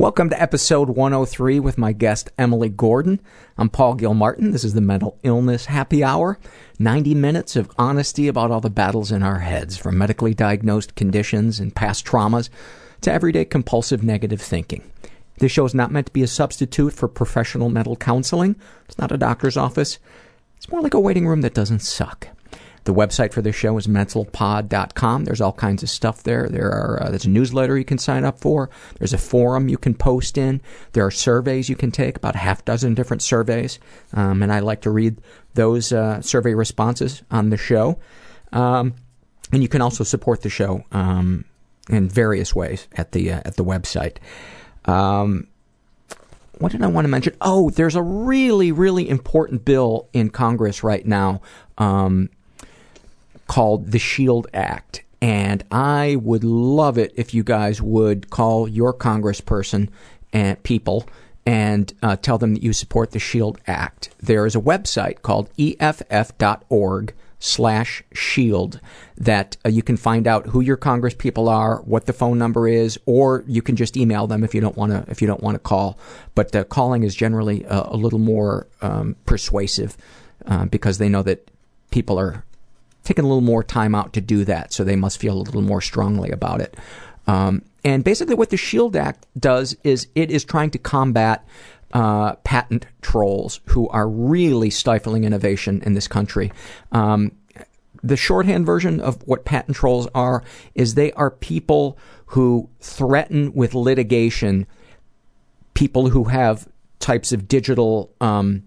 Welcome to episode 103 with my guest Emily Gordon. I'm Paul Gilmartin. This is the Mental Illness Happy Hour. 90 minutes of honesty about all the battles in our heads, from medically diagnosed conditions and past traumas to everyday compulsive negative thinking. This show is not meant to be a substitute for professional mental counseling. It's not a doctor's office. It's more like a waiting room that doesn't suck. The website for this show is mentalpod.com. There's all kinds of stuff there. There are uh, there's a newsletter you can sign up for. There's a forum you can post in. There are surveys you can take, about a half dozen different surveys, um, and I like to read those uh, survey responses on the show. Um, and you can also support the show um, in various ways at the uh, at the website. Um, what did I want to mention? Oh, there's a really, really important bill in Congress right now um, called the SHIELD Act. And I would love it if you guys would call your congressperson and people and uh, tell them that you support the SHIELD Act. There is a website called EFF.org slash shield that uh, you can find out who your congress people are what the phone number is or you can just email them if you don't want to if you don't want to call but the calling is generally uh, a little more um, persuasive uh, because they know that people are taking a little more time out to do that so they must feel a little more strongly about it um, and basically what the shield act does is it is trying to combat uh, patent trolls who are really stifling innovation in this country. Um, the shorthand version of what patent trolls are is they are people who threaten with litigation people who have types of digital um,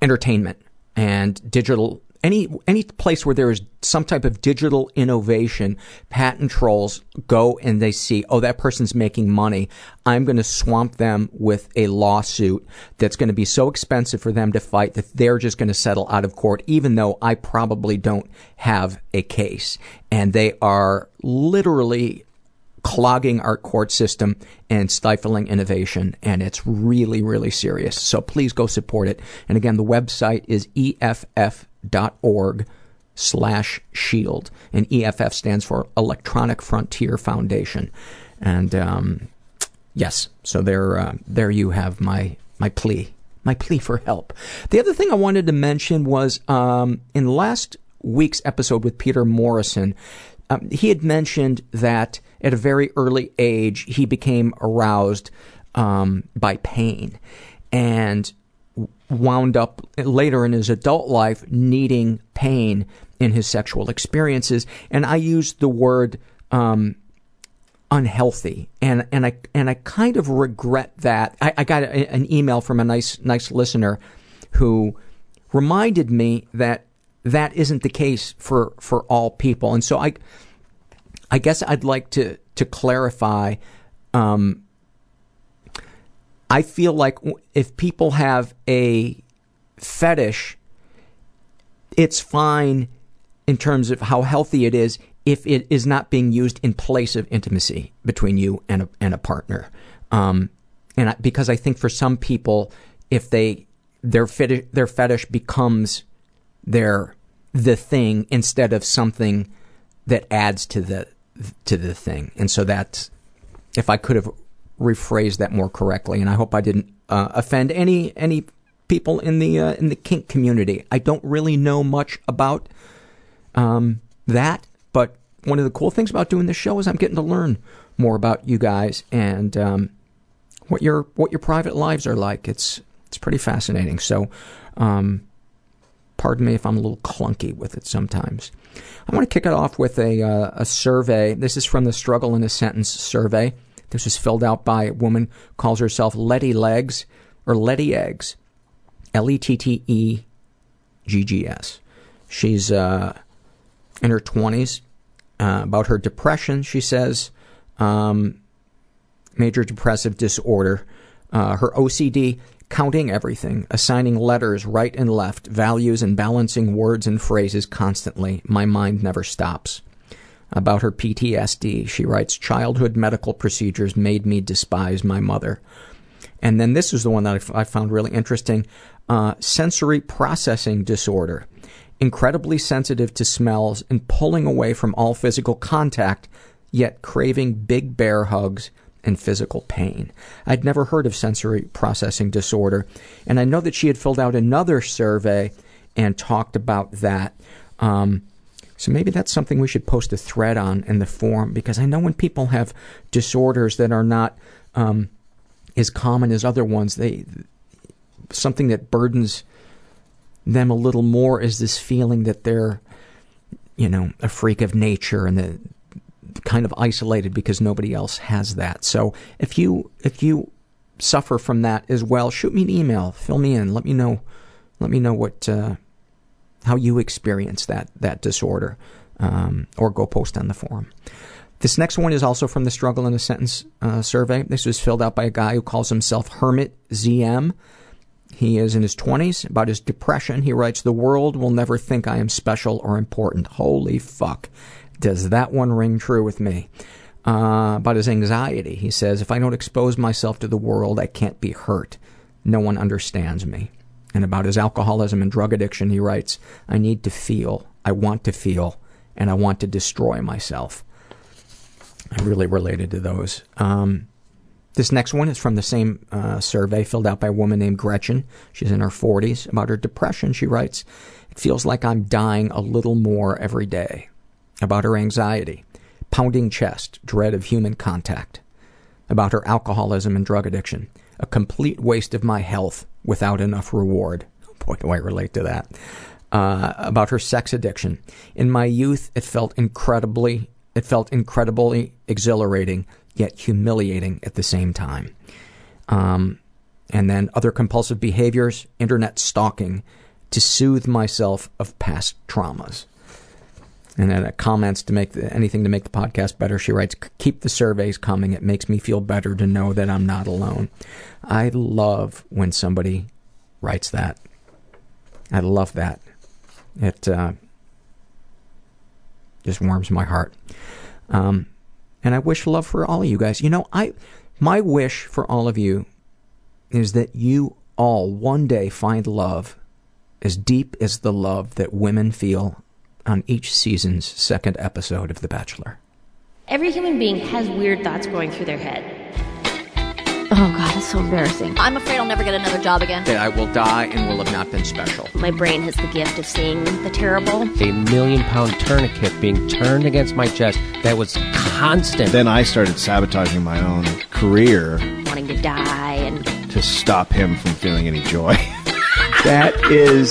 entertainment and digital any any place where there is some type of digital innovation, patent trolls go and they see, oh, that person's making money. I'm going to swamp them with a lawsuit that's going to be so expensive for them to fight that they're just going to settle out of court, even though I probably don't have a case. And they are literally clogging our court system and stifling innovation and it's really really serious. So please go support it. And again the website is eff.org slash shield and eff stands for electronic frontier foundation. And um, yes so there uh, there you have my my plea my plea for help. The other thing i wanted to mention was um, in last week's episode with peter morrison um, he had mentioned that at a very early age, he became aroused um, by pain and wound up later in his adult life needing pain in his sexual experiences. And I used the word um, unhealthy, and and I and I kind of regret that. I, I got a, an email from a nice nice listener who reminded me that that isn't the case for for all people, and so I I guess I'd like to to clarify. Um, I feel like if people have a fetish, it's fine in terms of how healthy it is if it is not being used in place of intimacy between you and a, and a partner. Um, and I, because I think for some people, if they their fetish, their fetish becomes their the thing instead of something that adds to the to the thing, and so that's if I could have rephrased that more correctly, and I hope I didn't uh, offend any any people in the uh, in the kink community. I don't really know much about um, that, but one of the cool things about doing this show is I'm getting to learn more about you guys and um, what your what your private lives are like. It's it's pretty fascinating. So, um, pardon me if I'm a little clunky with it sometimes. I want to kick it off with a uh, a survey. This is from the Struggle in a Sentence survey. This was filled out by a woman calls herself Letty Legs or Letty Eggs, L E T T E G G S. She's uh, in her twenties. Uh, about her depression, she says, um, major depressive disorder. Uh, her OCD, counting everything, assigning letters right and left, values and balancing words and phrases constantly. My mind never stops. About her PTSD, she writes, childhood medical procedures made me despise my mother. And then this is the one that I found really interesting uh, sensory processing disorder. Incredibly sensitive to smells and pulling away from all physical contact, yet craving big bear hugs and physical pain. I'd never heard of sensory processing disorder, and I know that she had filled out another survey and talked about that. Um, so maybe that's something we should post a thread on in the forum because I know when people have disorders that are not um, as common as other ones, they something that burdens them a little more is this feeling that they're, you know, a freak of nature and the kind of isolated because nobody else has that. So if you if you suffer from that as well, shoot me an email, fill me in, let me know, let me know what uh, how you experience that that disorder, um, or go post on the forum. This next one is also from the Struggle in a Sentence uh, survey. This was filled out by a guy who calls himself Hermit ZM. He is in his 20s. About his depression, he writes, The world will never think I am special or important. Holy fuck. Does that one ring true with me? Uh, about his anxiety, he says, If I don't expose myself to the world, I can't be hurt. No one understands me. And about his alcoholism and drug addiction, he writes, I need to feel, I want to feel, and I want to destroy myself. I really related to those. Um, this next one is from the same uh, survey filled out by a woman named Gretchen. She's in her 40s. About her depression, she writes, It feels like I'm dying a little more every day. About her anxiety, pounding chest, dread of human contact. About her alcoholism and drug addiction, a complete waste of my health without enough reward. Boy, do I relate to that. Uh, about her sex addiction. In my youth, it felt incredibly, it felt incredibly exhilarating, yet humiliating at the same time. Um, and then other compulsive behaviors, internet stalking, to soothe myself of past traumas. And then comments to make the, anything to make the podcast better. She writes, "Keep the surveys coming. It makes me feel better to know that I'm not alone." I love when somebody writes that. I love that. It uh, just warms my heart. Um, and I wish love for all of you guys. You know, I my wish for all of you is that you all one day find love as deep as the love that women feel on each season's second episode of The Bachelor. Every human being has weird thoughts going through their head. Oh god, it's so embarrassing. I'm afraid I'll never get another job again. That I will die and will have not been special. My brain has the gift of seeing the terrible. a million pound tourniquet being turned against my chest that was constant. Then I started sabotaging my own career wanting to die and to stop him from feeling any joy. that is.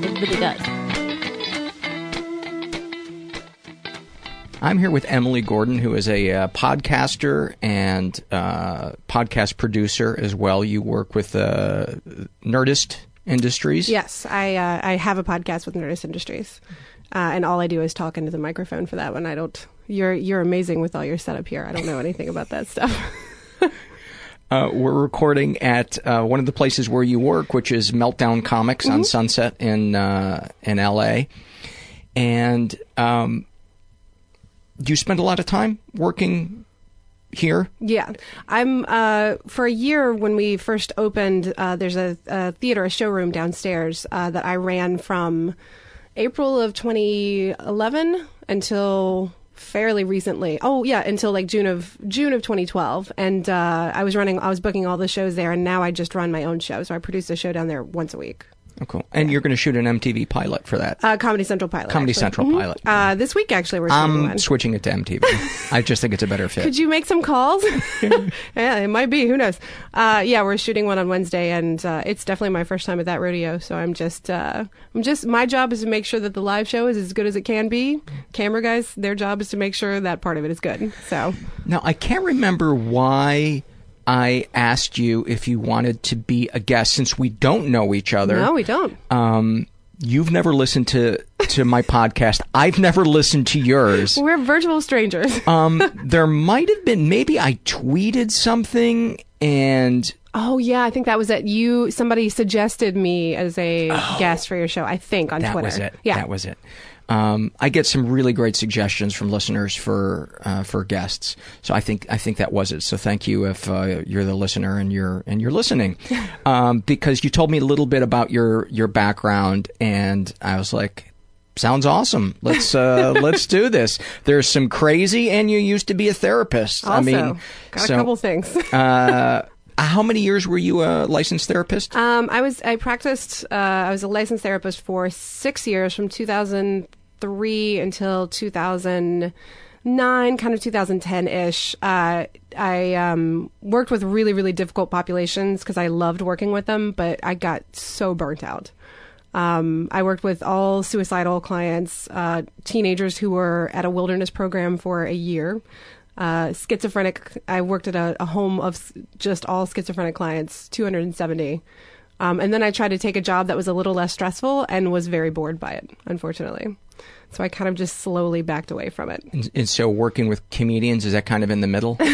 It really does. I'm here with Emily Gordon, who is a uh, podcaster and uh, podcast producer as well. You work with uh, Nerdist Industries. Yes, I uh, I have a podcast with Nerdist Industries, uh, and all I do is talk into the microphone for that one. I don't. You're you're amazing with all your setup here. I don't know anything about that stuff. Uh, we're recording at uh, one of the places where you work, which is Meltdown Comics on Sunset in uh, in L.A. And um, do you spend a lot of time working here? Yeah, I'm uh, for a year when we first opened. Uh, there's a, a theater, a showroom downstairs uh, that I ran from April of 2011 until fairly recently. Oh yeah, until like June of June of 2012. And uh, I was running, I was booking all the shows there, and now I just run my own show. So I produce a show down there once a week. Oh, cool. And you're going to shoot an MTV pilot for that. Uh, Comedy Central pilot. Comedy actually. Central Mhm. pilot. Uh, this week actually we're shooting I'm one. switching it to MTV. I just think it's a better fit. Could you make some calls? yeah, it might be. Who knows? Uh, yeah, we're shooting one on Wednesday, and uh, it's definitely my first time at that rodeo. So I'm just, uh, I'm just. My job is to make sure that the live show is as good as it can be. Camera guys, their job is to make sure that part of it is good. So Now, I can't remember why I asked you if you wanted to be a guest since we don't know each other. no, we don't. Um, you've never listened to, to my podcast. I've never listened to yours. We're virtual strangers. Um, there might have been, maybe I tweeted something and Oh yeah, I think that was it. You somebody suggested me as a guest for your show. I think on Oh. that Twitter. was it. Yeah, That was it. Um, I get some really great suggestions from listeners for uh, for guests, so I think I think that was it. So thank you if uh, you're the listener and you're and you're listening, um, because you told me a little bit about your your background, and I was like, sounds awesome. Let's uh, let's do this. There's some crazy, and you used to be a therapist. Also, I mean, got so, a couple things. uh, how many years were you a licensed therapist? Um, I was I practiced. Uh, I was a licensed therapist for six years, from 2003 until 2009, kind of 2010 ish. Uh, I um, worked with really really difficult populations because I loved working with them, but I got so burnt out. Um, I worked with all suicidal clients, uh, teenagers who were at a wilderness program for a year. Uh, schizophrenic. I worked at a, a home of just all schizophrenic clients, 270. Um, and then I tried to take a job that was a little less stressful and was very bored by it, unfortunately. So I kind of just slowly backed away from it. And, and so working with comedians is that kind of in the middle?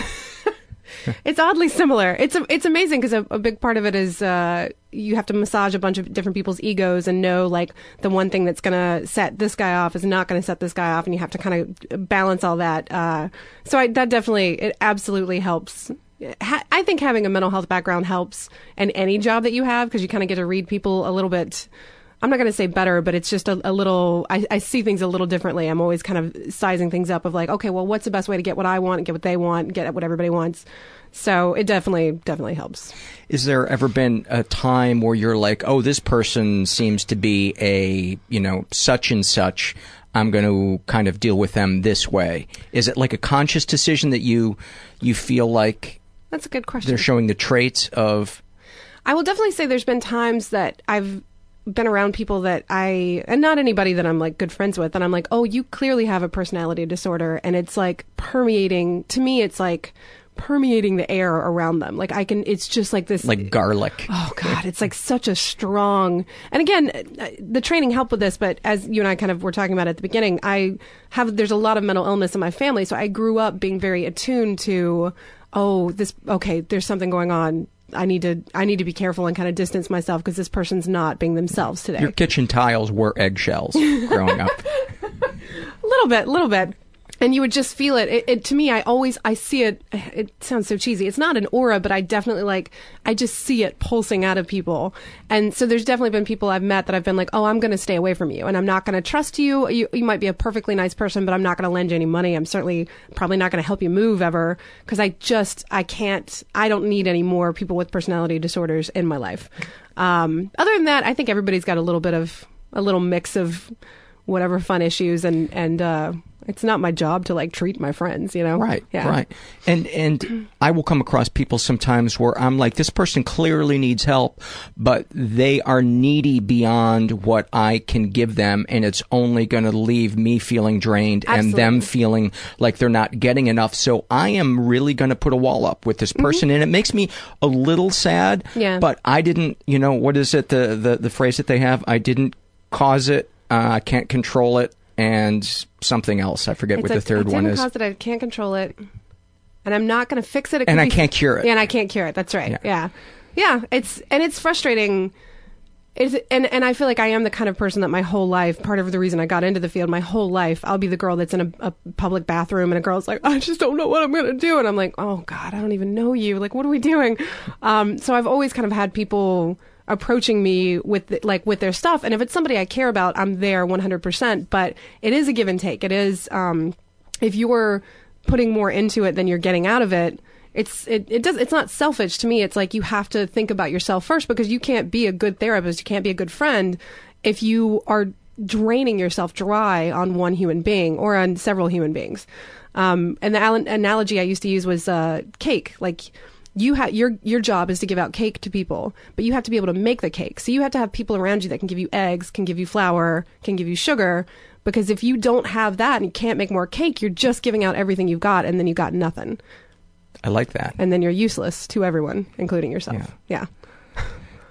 It's oddly similar. It's a, it's amazing because a, a big part of it is uh, you have to massage a bunch of different people's egos and know like the one thing that's going to set this guy off is not going to set this guy off, and you have to kind of balance all that. Uh, so I, that definitely, it absolutely helps. Ha- I think having a mental health background helps in any job that you have because you kind of get to read people a little bit. I'm not going to say better, but it's just a, a little, I, I see things a little differently. I'm always kind of sizing things up of like, okay, well, what's the best way to get what I want, get what they want, get what everybody wants. So it definitely, definitely helps. Is there ever been a time where you're like, oh, this person seems to be a, you know, such and such. I'm going to kind of deal with them this way. Is it like a conscious decision that you you feel like That's a good question. they're showing the traits of I will definitely say there's been times that I've been around people that I, and not anybody that I'm like good friends with, and I'm like, oh, you clearly have a personality disorder. And it's like permeating, to me, it's like permeating the air around them. Like I can, it's just like this. like garlic? Oh God, it's like such a strong. And again, the training helped with this, but as you and I kind of were talking about at the beginning, I have there's a lot of mental illness in my family, so I grew up being very attuned to, oh, this okay, there's something going on. I need to I need to be careful and kind of distance myself because this person's not being themselves today. Your kitchen tiles were eggshells growing up. A little bit, a little bit. And you would just feel it. it. It to me, I always I see it. It sounds so cheesy. It's not an aura, but I definitely like I just see it pulsing out of people. And so there's definitely been people I've met that I've been like, oh, I'm going to stay away from you, and I'm not going to trust you. you. You might be a perfectly nice person, but I'm not going to lend you any money. I'm certainly probably not going to help you move ever because I just I can't. I don't need any more people with personality disorders in my life. Um, other than that, I think everybody's got a little bit of a little mix of whatever fun issues and and uh, it's not my job to like treat my friends, you know? Right, Yeah. right. And and I will come across people sometimes where I'm like, this person clearly needs help, but they are needy beyond what I can give them, and it's only going to leave me feeling drained and them feeling like they're not getting enough. So I am really going to put a wall up with this person, and it makes me a little sad. Mm-hmm. Yeah. But I didn't, you know, what is it the the, the phrase that they have? I didn't cause it. Uh, I can't control it. And something else. I forget what It's the third one is. cause it. I can't control it, and I'm not going to fix it. it And I be- can't cure it. Yeah, and I can't cure it. That's right. Yeah. yeah, It's and it's frustrating. It's, and and I feel like I am the kind of person that my whole life, part of the reason I got into the field, my whole life, I'll be the girl that's in a, a public bathroom and a girl's like, I just don't know what I'm going to do, and I'm like, oh God, I don't even know you. Like, what are we doing? Um, so I've always kind of had people approaching me with the, like with their stuff. And if it's somebody i care about i'm there 100% but it is a give and take. It is um if you're putting more into it than you're getting out of it it's it, it does it's not selfish to me. It's like you have to think about yourself first because you can't be a good therapist. You can't be a good friend if you are draining yourself dry on one human being or on several human beings. Um, and the al- analogy i used to use was uh, cake. Like you have your your job is to give out cake to people, but you have to be able to make the cake. So you have to have people around you that can give you eggs, can give you flour, can give you sugar. Because if you don't have that and you can't make more cake, you're just giving out everything you've got, and then you got nothing, I like that. and then you're useless to everyone, including yourself. Yeah.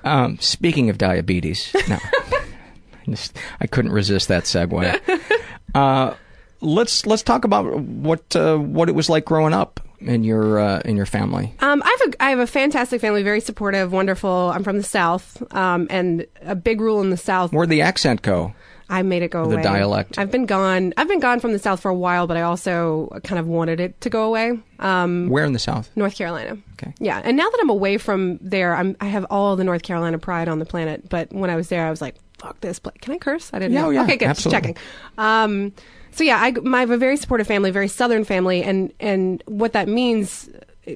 Um, speaking of diabetes, no, I, just, I couldn't resist that segue. Uh, let's let's talk about what uh, what it was like growing up in your uh, in your family. Um, I have a I have a fantastic family, very supportive, wonderful. I'm from the South, um, and a big rule in the South. Where'd the accent go? I made it go The away. dialect. I've been gone. I've been gone from the South for a while, but I also kind of wanted it to go away. Um, Where in the South? North Carolina. Okay. Yeah, and now that I'm away from there, I'm I have all the North Carolina pride on the planet. But when I was there, I was like, "Fuck this place." Can I curse? I didn't Yeah, know. oh, yeah, okay, good. Just absolutely. checking. Um, so yeah, I, I have a very supportive family, very Southern family, and and what that means,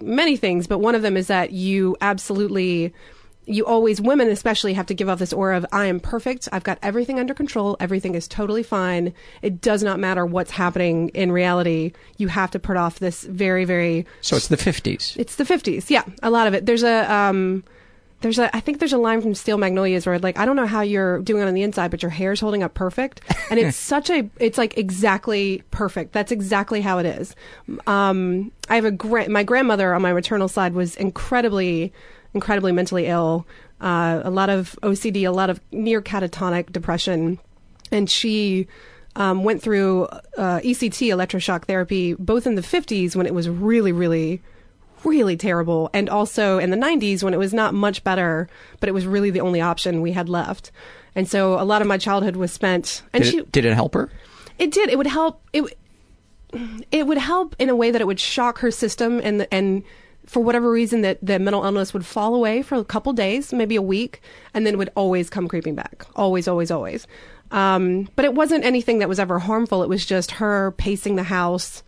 many things, but one of them is that you absolutely. You always, women especially, have to give off this aura of I am perfect. I've got everything under control. Everything is totally fine. It does not matter what's happening in reality. You have to put off this very, very So it's the fifties. it's the 50s. Yeah, a lot of it. There's a um there's a I think there's a line from Steel Magnolias where like I don't know how you're doing it on the inside but your hair's holding up perfect and it's such a it's like exactly perfect. That's exactly how it is. Um I have a gra- my grandmother on my maternal side was incredibly incredibly mentally ill. Uh, a lot of OCD, a lot of near catatonic depression and she um, went through uh, ECT, electroshock therapy, both in the 50s when it was really, really, really terrible, and also in the 90s when it was not much better, but it was really the only option we had left. And so a lot of my childhood was spent. And Did she, it, did it help her? it did. It would help. It it would help in a way that it would shock her system and and for whatever reason that the mental illness would fall away for a couple days, maybe a week, and then would always come creeping back. Always, always, always. Um, but it wasn't anything that was ever harmful. It was just her pacing the house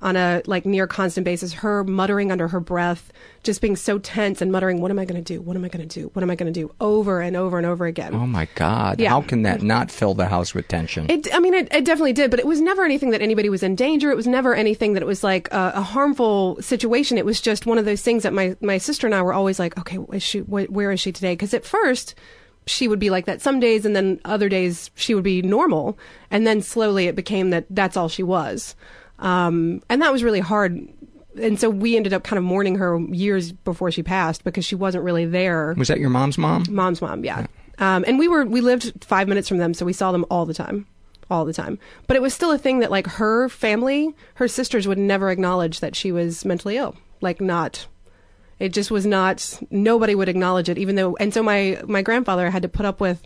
on a like near constant basis, her muttering under her breath, just being so tense and muttering, "What am I going to do? What am I going to do? What am I going to do?" over and over and over again. Oh my God! Yeah. How can that not fill the house with tension? It, I mean, it, it definitely did, but it was never anything that anybody was in danger. It was never anything that it was like a, a harmful situation. It was just one of those things that my, my sister and I were always like, okay, is she, wh- where is she today? Because at first, she would be like that some days, and then other days she would be normal, and then slowly it became that that's all she was, um, and that was really hard. And so we ended up kind of mourning her years before she passed because she wasn't really there. Was that your mom's mom? Mom's mom, yeah. Um, and we were we lived five minutes from them, so we saw them all the time, all the time. But it was still a thing that like her family, her sisters would never acknowledge that she was mentally ill. Like not, it just was not. Nobody would acknowledge it, even though. And so my my grandfather had to put up with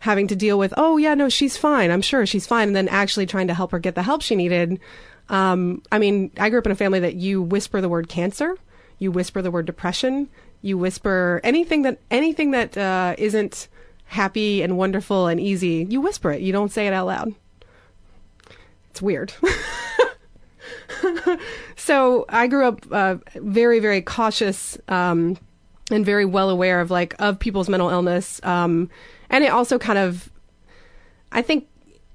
having to deal with, oh yeah, no, she's fine. I'm sure she's fine, and then actually trying to help her get the help she needed. Um, I mean, I grew up in a family that you whisper the word cancer, you whisper the word depression, you whisper anything that anything that uh, isn't happy and wonderful and easy. You whisper it. You don't say it out loud. It's weird. so I grew up uh, very, very cautious um, and very well aware of like of people's mental illness, um, and it also kind of, I think,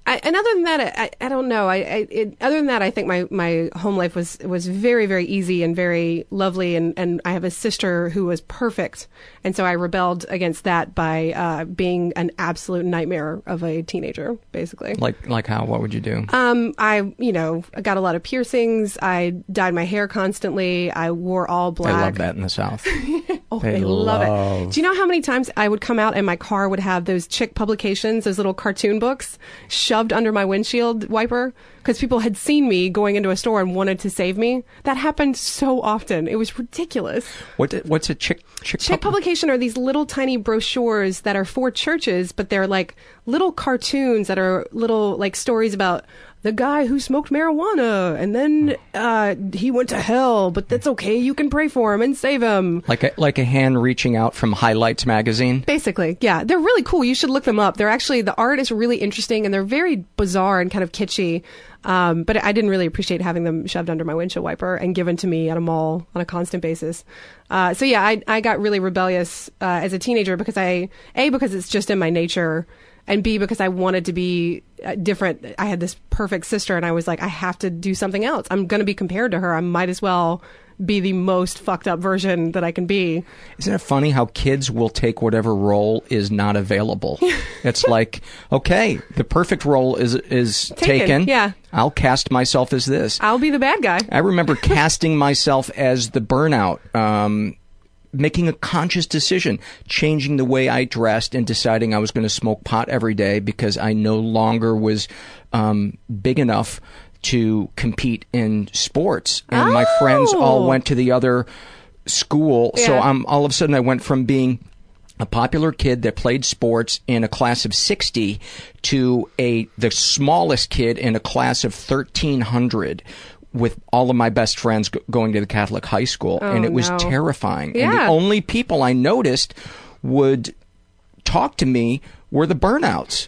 I, and other than that, I, I don't know. I, I it, other than that, I think my, my home life was was very very easy and very lovely. And, and I have a sister who was perfect, and so I rebelled against that by uh, being an absolute nightmare of a teenager, basically. Like like how? What would you do? Um, I you know I got a lot of piercings. I dyed my hair constantly. I wore all black. I love that in the South. oh, they they love love- it. Do you know how many times I would come out and my car would have those chick publications, those little cartoon books, shoved under my windshield wiper? Because people had seen me going into a store and wanted to save me. That happened so often. It was ridiculous. What what's a chick chick? Chick pub- publication are these little tiny brochures that are for churches, but they're like little cartoons that are little like stories about the guy who smoked marijuana and then uh, he went to hell, but that's okay. You can pray for him and save him. like a like a hand reaching out from Highlights magazine. Basically, yeah, they're really cool. You should look them up. They're actually the art is really interesting and they're very bizarre and kind of kitschy. Um, but I didn't really appreciate having them shoved under my windshield wiper and given to me at a mall on a constant basis. Uh, so yeah, I I got really rebellious uh, as a teenager because I a because it's just in my nature. And B, because I wanted to be uh, different. I had this perfect sister, and I was like, I have to do something else. I'm going to be compared to her. I might as well be the most fucked up version that I can be. Isn't it funny how kids will take whatever role is not available? it's like, okay, the perfect role is is Taken, taken. yeah. I'll cast myself as this. I'll be the bad guy. I remember casting myself as the burnout, um, making a conscious decision, changing the way I dressed, and deciding I was going to smoke pot every day because I no longer was um, big enough to compete in sports. And my friends all Oh. went to the other school, so I'm all of a sudden I went from being a popular kid that played sports in a class of 60 to a the smallest kid in a class of 1300 with all of my best friends go- going to the Catholic high school and Oh, it was no. terrifying and Yeah. the only people I noticed would talk to me were the burnouts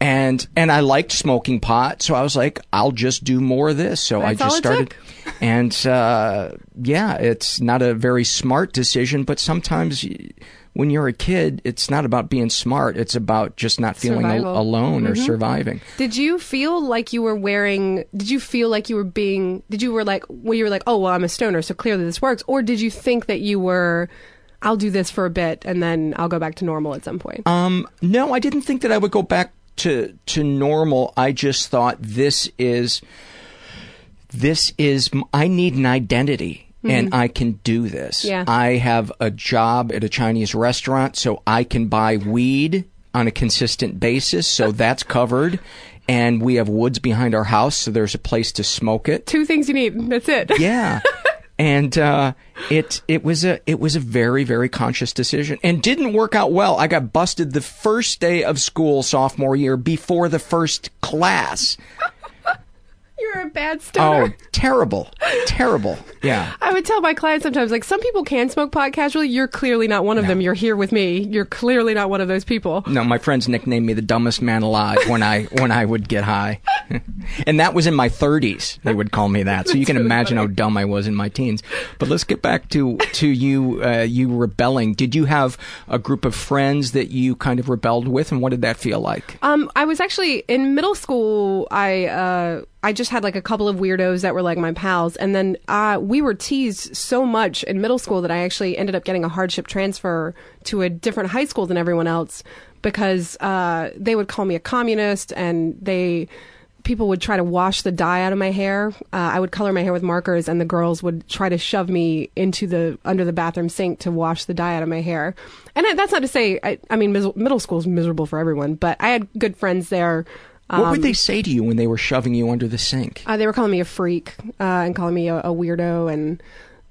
and and I liked smoking pot so I was like I'll just do more of this so I That's all just started and uh, yeah, it's not a very smart decision, but sometimes y- when you're a kid, it's not about being smart. It's about just not feeling al- alone or Mhm. surviving. Did you feel like you were wearing? Did you feel like you were being? Did you were like? Well, you were like, oh well, I'm a stoner, so clearly this works. Or did you think that you were? I'll do this for a bit and then I'll go back to normal at some point. Um, no, I didn't think that I would go back to to normal. I just thought this is this is I need an identity. And Mhm. I can do this. Yeah. I have a job at a Chinese restaurant, so I can buy weed on a consistent basis, so that's covered. And we have woods behind our house, so there's a place to smoke it. Two things you need. That's it. Yeah. and uh, it it was a it was a very very conscious decision and didn't work out well. I got busted the first day of school sophomore year before the first class. You're a bad stoner. Oh, terrible, terrible. Yeah. I would tell my clients sometimes, like, some people can smoke pot casually. You're clearly not one of them. You're here with me. You're clearly not one of those people. No, my friends nicknamed me the dumbest man alive when I when I would get high, and that was in my 30s. They would call me that. So you can imagine how dumb I was in my teens. But let's get back to to you uh, you rebelling. Did you have a group of friends that you kind of rebelled with, and what did that feel like? Um, I was actually in middle school. I uh, I just had like a couple of weirdos that were like my pals, and then uh, we were teased so much in middle school that I actually ended up getting a hardship transfer to a different high school than everyone else because uh, they would call me a communist, and they people would try to wash the dye out of my hair. Uh, I would color my hair with markers, and the girls would try to shove me into the under the bathroom sink to wash the dye out of my hair. And I, that's not to say, I, I mean, mis- middle school is miserable for everyone, but I had good friends there. What would Um, they say to you when they were shoving you under the sink? uh, they were calling me a freak uh, and calling me a, a weirdo, and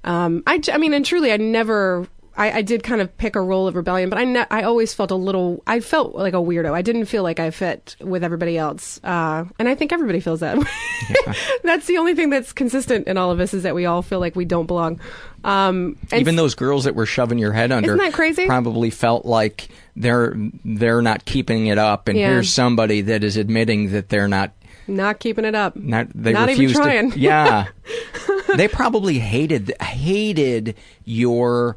um, I, I mean, and truly, I never. I, I did kind of pick a role of rebellion, but I, ne- I always felt a little. I felt like a weirdo. I didn't feel like I fit with everybody else, uh, and I think everybody feels that. that's the only thing that's consistent in all of us is that we all feel like we don't belong. Um, Even those girls that were shoving your head under Isn't that crazy? probably felt like they're they're not keeping it up, and Yeah. here's somebody that is admitting that they're not not keeping it up. not they Not even trying. to. Yeah, they probably hated hated your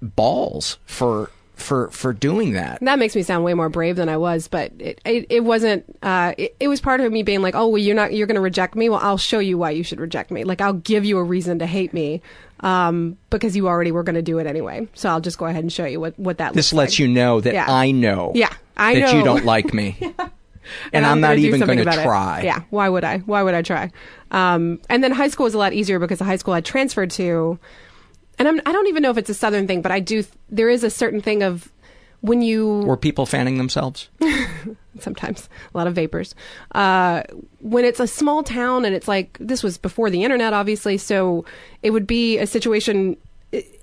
balls for for for doing that. That makes me sound way more brave than I was, but it it, it wasn't. Uh, it, it was part of me being like, oh, well, you're not you're going to reject me. Well, I'll show you why you should reject me. Like I'll give you a reason to hate me. Um, because you already were going to do it anyway, so I'll just go ahead and show you what, what that. Looks like. This lets like. you know that Yeah. I know. Yeah, I that know. you don't like me, and, I'm, gonna not do even going to about it. try. Yeah, why would I? Why would I try? Um, and then high school was a lot easier because the high school I transferred to, and I'm, I don't even know if it's a southern thing, but I do. There is a certain thing of when you Were people fanning themselves? sometimes a lot of vapors. Uh, when it's a small town and it's like this was before the internet, obviously, so it would be a situation.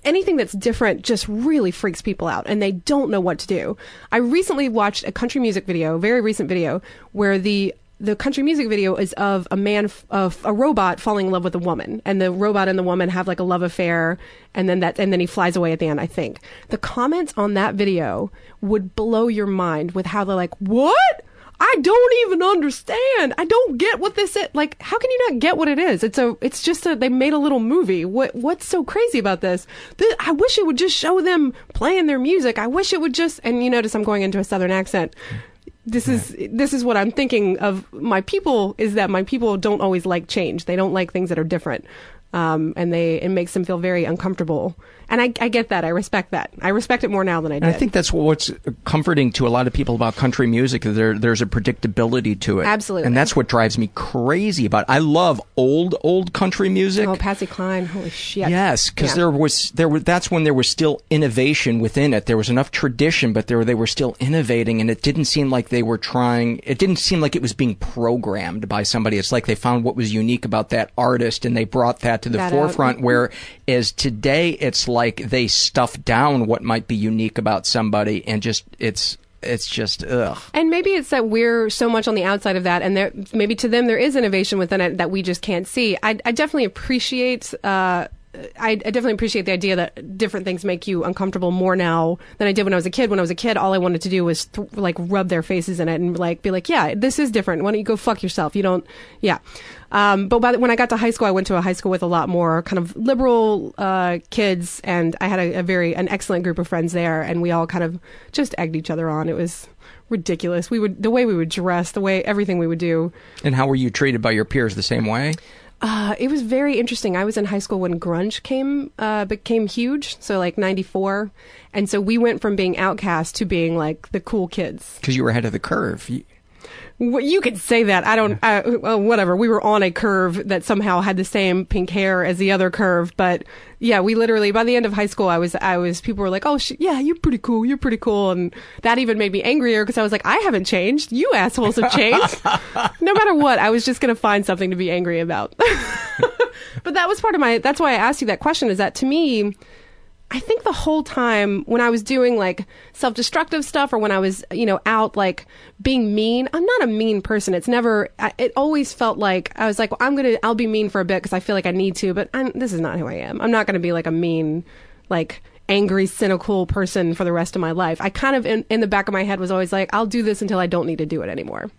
Anything that's different just really freaks people out, and they don't know what to do. I recently watched a country music video, very recent video, where the the country music video is of a man, of a robot falling in love with a woman, and the robot and the woman have like a love affair, and then that, and then he flies away at the end. I think the comments on that video would blow your mind with how they're like, "What? I don't even understand. I don't get what this is. Like, how can you not get what it is? It's a, it's just a, they made a little movie. What, what's so crazy about this? Th- I wish it would just show them playing their music. I wish it would just, and you notice I'm going into a southern accent. This is, this is what I'm thinking of my people is that my people don't always like change. They don't like things that are different. Um, and they, it makes them feel very uncomfortable. And I, I get that. I respect that. I respect it more now than I did. And I think that's what's comforting to a lot of people about country music. There, there's a predictability to it. Absolutely. And that's what drives me crazy about it. I love old, old country music. Oh, Patsy Cline. Holy shit. Yes, because Yeah. there was there was that's when there was still innovation within it. There was enough tradition, but there they were still innovating, and it didn't seem like they were trying. It didn't seem like it was being programmed by somebody. It's like they found what was unique about that artist, and they brought that to the That out. forefront. Whereas today, it's like they stuff down what might be unique about somebody, and just it's it's just ugh. And maybe it's that we're so much on the outside of that, and there maybe to them there is innovation within it that we just can't see. I, I definitely appreciate. Uh, I, I definitely appreciate the idea that different things make you uncomfortable more now than I did when I was a kid. When I was a kid, all I wanted to do was th- like rub their faces in it and like be like, "Yeah, this is different. Why don't you go fuck yourself? You don't, yeah." Um, but the, when I got to high school, I went to a high school with a lot more kind of liberal uh, kids, and I had a, a very an excellent group of friends there, and we all kind of just egged each other on. It was ridiculous. We would the way we would dress, the way everything we would do. And how were you treated by your peers? The same way? Uh, it was very interesting. I was in high school when grunge came uh, became huge, so like '94, and so we went from being outcast to being like the cool kids. Because you were ahead of the curve. You- you could say that. I don't. Uh, well, whatever. We were on a curve that somehow had the same pink hair as the other curve, but yeah, we literally by the end of high school, I was, I was. People were like, "Oh, sh- yeah, you're pretty cool. You're pretty cool," and that even made me angrier because I was like, "I haven't changed. You assholes have changed." no matter what, I was just gonna find something to be angry about. but that was part of my. That's why I asked you that question. Is that to me? I think the whole time when I was doing like self destructive stuff or when I was, you know, out like being mean, I'm not a mean person. It's never, I, it always felt like I was like, well, I'm going to, I'll be mean for a bit because I feel like I need to, but I'm, this is not who I am. I'm not going to be like a mean, like, angry, cynical person for the rest of my life. I kind of, in, in the back of my head, was always like, I'll do this until I don't need to do it anymore.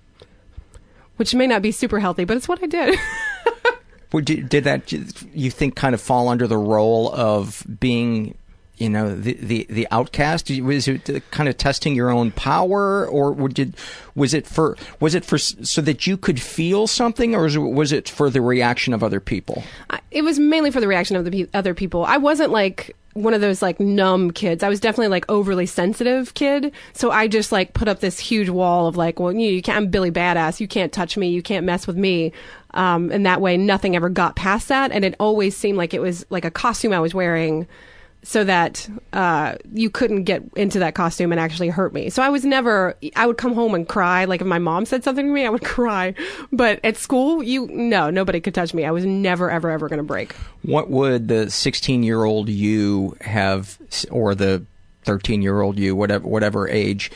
Which may not be super healthy, but it's what I did. Would did that you think kind of fall under the role of being you know the the the outcast was it kind of testing your own power or you, was it for was it for so that you could feel something or was it, for the reaction of other people it was mainly for the reaction of the other people. I wasn't like one of those like numb kids. I was definitely like overly sensitive kid. So I just like put up this huge wall of like, well, you, you can't, I'm Billy Badass. You can't touch me. You can't mess with me. Um, and that way nothing ever got past that. And it always seemed like it was like a costume I was wearing so that uh, you couldn't get into that costume and actually hurt me. So I was never. I would come home and cry. Like if my mom said something to me, I would cry. But at school, you no, nobody could touch me. I was never, ever, ever going to break. what would the 16 year old you have or the 13 year old you whatever whatever age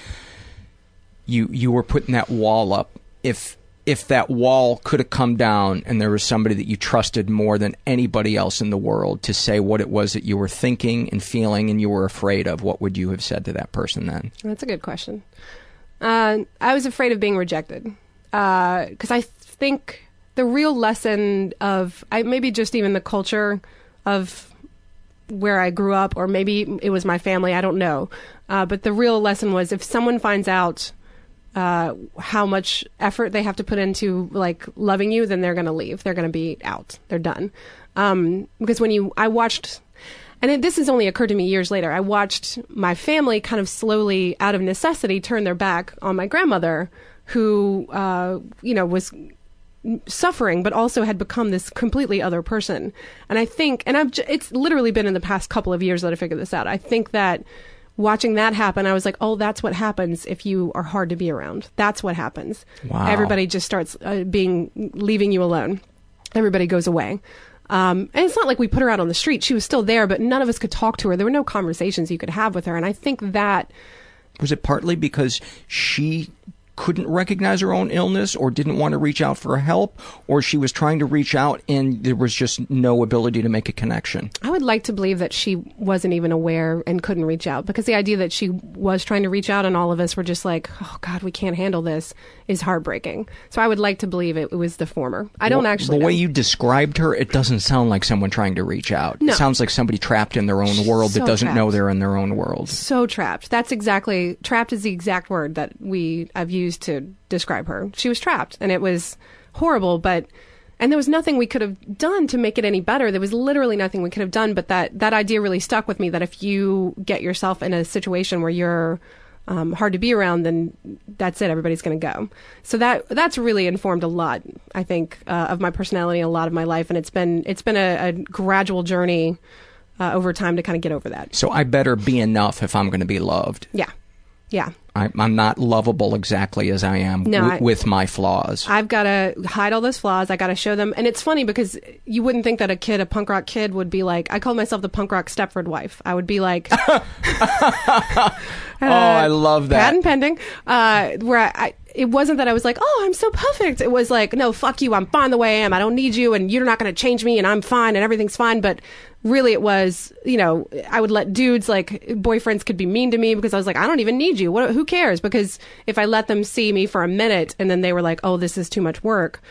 you you were putting that wall up if if that wall could have come down and there was somebody that you trusted more than anybody else in the world to say what it was that you were thinking and feeling and you were afraid of what would you have said to that person then That's a good question. Uh, I was afraid of being rejected because I think the real lesson of I maybe just even the culture of where I grew up, or maybe it was my family. I don't know. Uh, but the real lesson was if someone finds out uh, how much effort they have to put into like loving you, then they're going to leave. They're going to be out. They're done. Um, because when you, I watched, and it, this has only occurred to me years later. I watched my family kind of slowly, out of necessity, turn their back on my grandmother, who, uh, you know, was suffering, but also had become this completely other person. And I think, and I've, it's literally been in the past couple of years that I figured this out. I think that watching that happen, I was like, oh, that's what happens if you are hard to be around. That's what happens. Wow. Everybody just starts uh, being, leaving you alone. Everybody goes away. Um, and it's not like we put her out on the street. She was still there, but none of us could talk to her. There were no conversations you could have with her. And I think that Was it partly because she couldn't recognize her own illness or didn't want to reach out for help or she was trying to reach out and there was just no ability to make a connection? I would like to believe that she wasn't even aware and couldn't reach out because the idea that she was trying to reach out and all of us were just like, oh God, we can't handle this is heartbreaking. So I would like to believe it, was the former. I don't Well, actually The way know. you described her, it doesn't sound like someone trying to reach out. No. It sounds like somebody trapped in their own world So that doesn't know they're in their own world. so trapped. That's exactly trapped is the exact word that we I've used to describe her. She was trapped and it was horrible, but and there was nothing we could have done to make it any better. There was literally nothing we could have done, but that that idea really stuck with me that if you get yourself in a situation where you're um, hard to be around, then that's it. Everybody's going to go. So that that's really informed a lot, I think, uh, of my personality a lot of my life, and it's been it's been a, a gradual journey uh, over time to kind of get over that. So I better be enough if I'm going to be loved. Yeah, yeah. I, I'm not lovable exactly as I am No, wi- with my flaws. I've got to hide all those flaws. I got to show them. And it's funny because you wouldn't think that a kid, a punk rock kid, would be like, I call myself the punk rock Stepford wife. I would be like, oh, I love that. patent pending. Uh, where I, I, it wasn't that I was like, oh, I'm so perfect. It was like, no, fuck you. I'm fine the way I am. I don't need you, and you're not going to change me, and I'm fine, and everything's fine. But really, it was, you know, I would let dudes like boyfriends could be mean to me because I was like, I don't even need you. What? Who cares? Because if I let them see me for a minute, and then they were like, oh, this is too much work.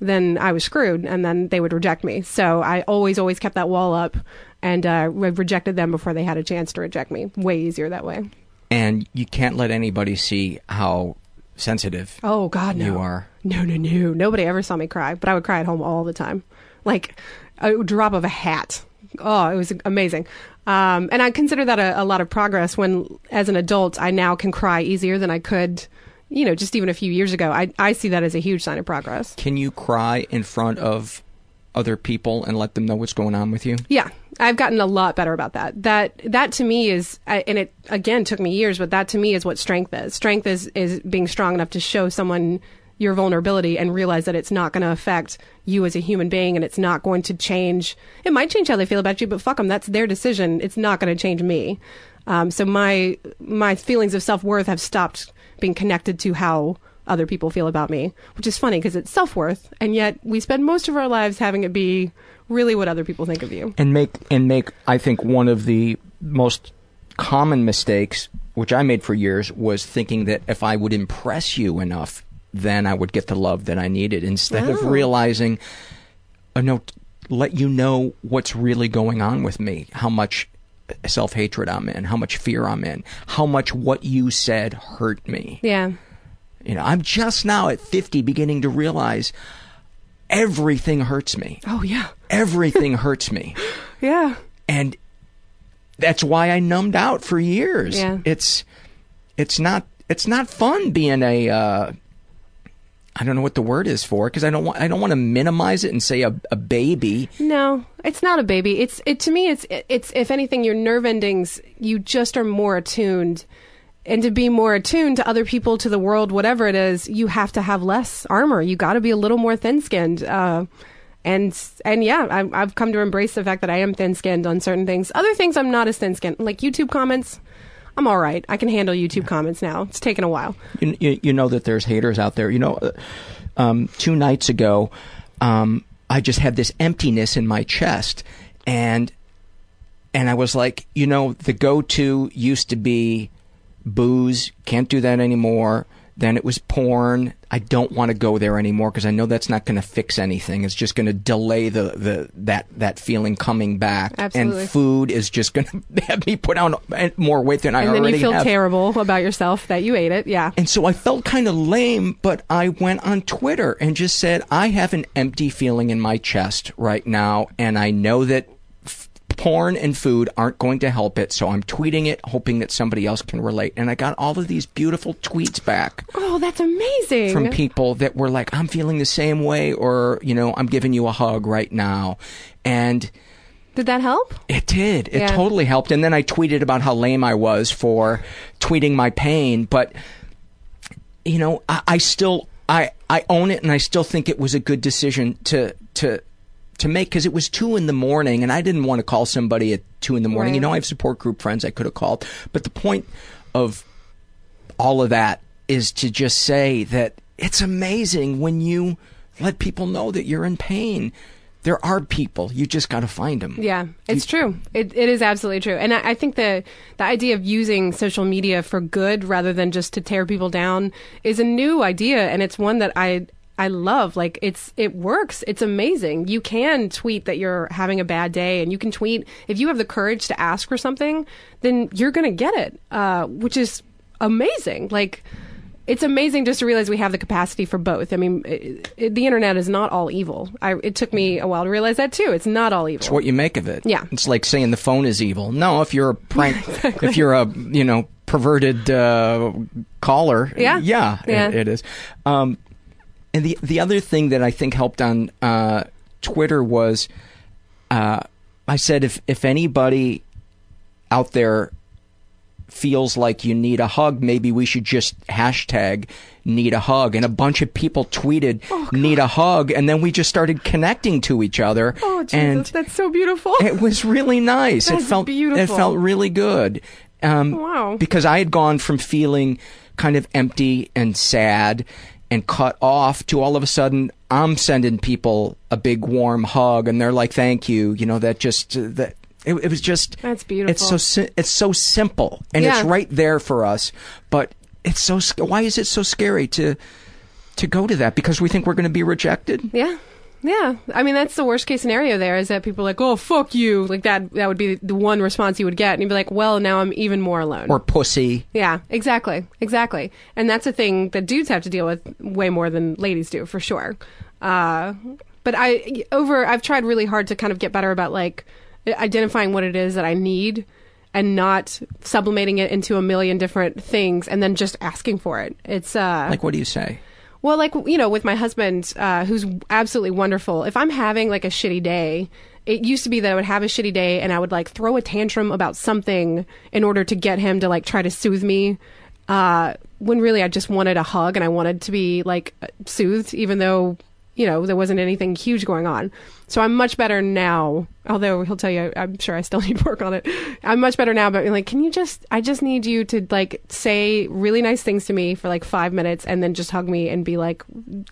Then I was screwed, and then they would reject me. So I always, always kept that wall up, and uh, re- rejected them before they had a chance to reject me. Way easier that way. and you can't let anybody see how sensitive Oh God, no. you are. No, no, no. Nobody ever saw me cry, but I would cry at home all the time, like a drop of a hat. Oh, it was amazing. Um, and I consider that a, a lot of progress. When, as an adult, I now can cry easier than I could, you know, just even a few years ago. I I see that as a huge sign of progress. Can you cry in front of other people and let them know what's going on with you? Yeah, I've gotten a lot better about that. That that to me is, and it again took me years, but that to me is what strength is. Strength is is being strong enough to show someone your vulnerability and realize that it's not going to affect you as a human being, and it's not going to change. It might change how they feel about you, but fuck them. That's their decision. It's not going to change me. Um, so my my feelings of self worth have stopped being connected to how other people feel about me, which is funny because it's self worth, and yet we spend most of our lives having it be really what other people think of you. and make and make I think one of the most common mistakes which I made for years was thinking that if I would impress you enough then I would get the love that I needed instead of Oh. realizing uh, no let you know what's really going on with me how much self-hatred I'm in how much fear I'm in how much what you said hurt me Yeah. you know I'm just now at 50 beginning to realize everything hurts me Oh yeah. everything hurts me Yeah. and that's why I numbed out for years. Yeah. It's it's not it's not fun being a uh, I don't know what the word is for because I don't want I don't want to minimize it and say a, a baby. No, it's not a baby. It's it to me. It's it's if anything, your nerve endings. You just are more attuned, and to be more attuned to other people, to the world, whatever it is, you have to have less armor. You got to be a little more thin skinned. Uh, and and yeah, I, I've come to embrace the fact that I am thin skinned on certain things. Other things, I'm not as thin skinned. Like YouTube comments, I'm all right. I can handle YouTube comments now. It's taken a while. You, you, you know that there's haters out there. You know, uh, um, two nights ago, um, I just had this emptiness in my chest, and and I was like, you know, the go-to used to be booze. Can't do that anymore. Then it was porn. I don't want to go there anymore because I know that's not going to fix anything. It's just going to delay the, the that that feeling coming back. Absolutely. And food is just going to have me put on more weight than I already have. and then you feel have. terrible about yourself that you ate it. Yeah. And so I felt kind of lame, but I went on Twitter and just said, I have an empty feeling in my chest right now, and I know that porn and food aren't going to help it, so I'm tweeting it, hoping that somebody else can relate. And I got all of these beautiful tweets back Oh, that's amazing. from people that were like, I'm feeling the same way, or, you know, I'm giving you a hug right now. And Did that help? it did. It Yeah. totally helped. And then I tweeted about how lame I was for tweeting my pain, but you know, I, I still I I own it, and I still think it was a good decision to to to make because it was two in the morning, and I didn't want to call somebody at two in the morning. You know, I have support group friends I could have called, but the point of all of that is to just say that it's amazing when you let people know that you're in pain. There are people. You just got to find them. Yeah, it's true. It, it is absolutely true. And I, I think the the idea of using social media for good rather than just to tear people down is a new idea, and it's one that I I love. Like it's it works. It's amazing. You can tweet that you're having a bad day, and you can tweet if you have the courage to ask for something, then you're gonna get it, uh, which is amazing. Like. It's amazing just to realize we have the capacity for both. I mean, it, it, the internet is not all evil. I, it took me a while to realize that too. It's not all evil. It's what you make of it. Yeah. It's like saying the phone is evil. No, if you're a prank, if you're a you know perverted uh, caller, Yeah. yeah, it- Yeah. it is. Um, and the the other thing that I think helped on uh, Twitter was, uh, I said if if anybody out there feels like you need a hug, maybe we should just hashtag need a hug. And a bunch of people tweeted need a hug, and then we just started connecting to each other. Oh, Jesus, and that's so beautiful. it was really nice. That's it felt beautiful. it felt really good. Um, Wow. Because I had gone from feeling kind of empty and sad and cut off to all of a sudden I'm sending people a big warm hug and they're like, "Thank you." You know that just uh, that. It, it was just That's beautiful. It's so it's so simple and it's right there for us, but it's so why is it so scary to to go to that because we think we're going to be rejected? Yeah. Yeah. I mean, that's the worst case scenario there is that people are like, oh, fuck you. Like that, that would be the one response you would get. And you'd be like, well, now I'm even more alone. Or pussy. yeah, exactly. Exactly. And that's a thing that dudes have to deal with way more than ladies do, for sure. Uh, but I, over, I've tried really hard to kind of get better about like identifying what it is that I need and not sublimating it into a million different things and then just asking for it. It's, uh, Like what do you say? Well, like you know, with my husband, uh, who's absolutely wonderful. If I'm having like a shitty day, it used to be that I would have a shitty day and I would like throw a tantrum about something in order to get him to like try to soothe me. Uh, when really I just wanted a hug and I wanted to be like soothed, even though you know there wasn't anything huge going on. So I'm much better now. Although he'll tell you, I'm sure I still need to work on it. I'm much better now, but I'm like, can you just? I just need you to like say really nice things to me for like five minutes, and then just hug me and be like,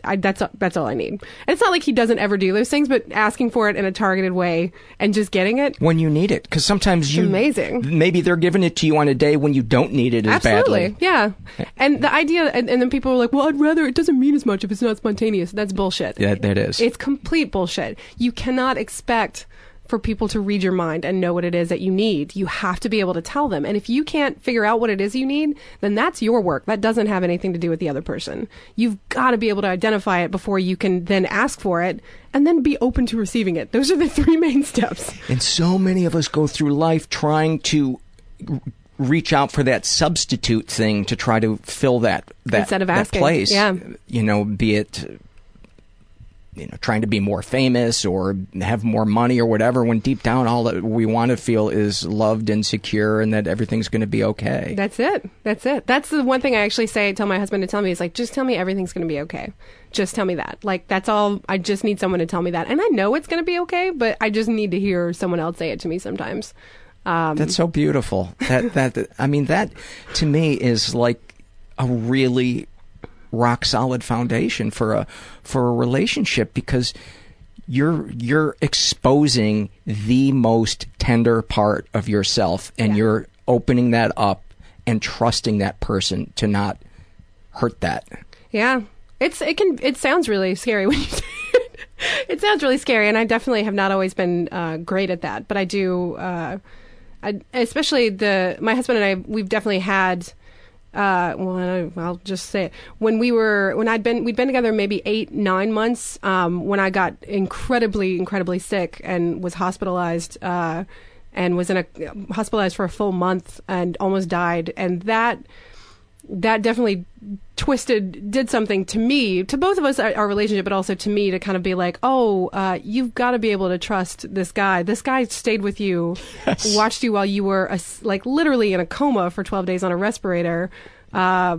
I, that's that's all I need. And it's not like he doesn't ever do those things, but asking for it in a targeted way and just getting it. when you need it because sometimes you amazing. maybe they're giving it to you on a day when you don't need it as Absolutely, badly yeah. And the idea, and, and then people are like, "Well, I'd rather." It doesn't mean as much if it's not spontaneous. That's bullshit. Yeah, that is. It's It's complete bullshit. You cannot expect for people to read your mind and know what it is that you need. You have to be able to tell them. And if you can't figure out what it is you need, then that's your work. That doesn't have anything to do with the other person. You've got to be able to identify it before you can then ask for it and then be open to receiving it. Those are the three main steps. and so many of us go through life trying to reach out for that substitute thing to try to fill that that, Instead of that place yeah. you know be it you know trying to be more famous or have more money or whatever when deep down all that we want to feel is loved and secure and that everything's going to be okay That's it. That's it. That's the one thing I actually say. I tell my husband to tell me is like, just tell me everything's going to be okay. Just tell me that. Like that's all. I just need someone to tell me that, and I know it's going to be okay, but I just need to hear someone else say it to me sometimes. Um, That's so beautiful. That that I mean that to me is like a really rock solid foundation for a for a relationship because you're you're exposing the most tender part of yourself and you're opening that up and trusting that person to not hurt that. Yeah, it's it can it sounds really scary when you say it. It sounds really scary, and I definitely have not always been uh, great at that. But I do, uh, I, especially the my husband and I. We've definitely had. Uh, well, I'll just say it. When we were, when I'd been, we'd been together maybe eight, nine months. Um, when I got incredibly, incredibly sick and was hospitalized, uh, and was in a hospitalized for a full month and almost died. And that, that definitely twisted did something to me to both of us our, our relationship but also to me to kind of be like oh uh, you've got to be able to trust this guy. This guy stayed with you watched you while you were a like literally in a coma for 12 days on a respirator. Uh,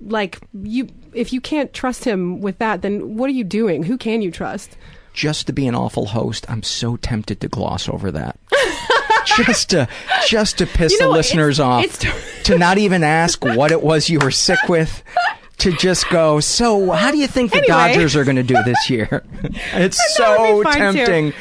like you if you can't trust him with that then what are you doing? Who can you trust? Just to be an awful host, I'm so tempted to gloss over that. Just to just to piss You know the what? listeners It's- off. it's- to not even ask what it was you were sick with. To just go, so how do you think the Anyway. Dodgers are going to do this year? It's so be fine, too. tempting.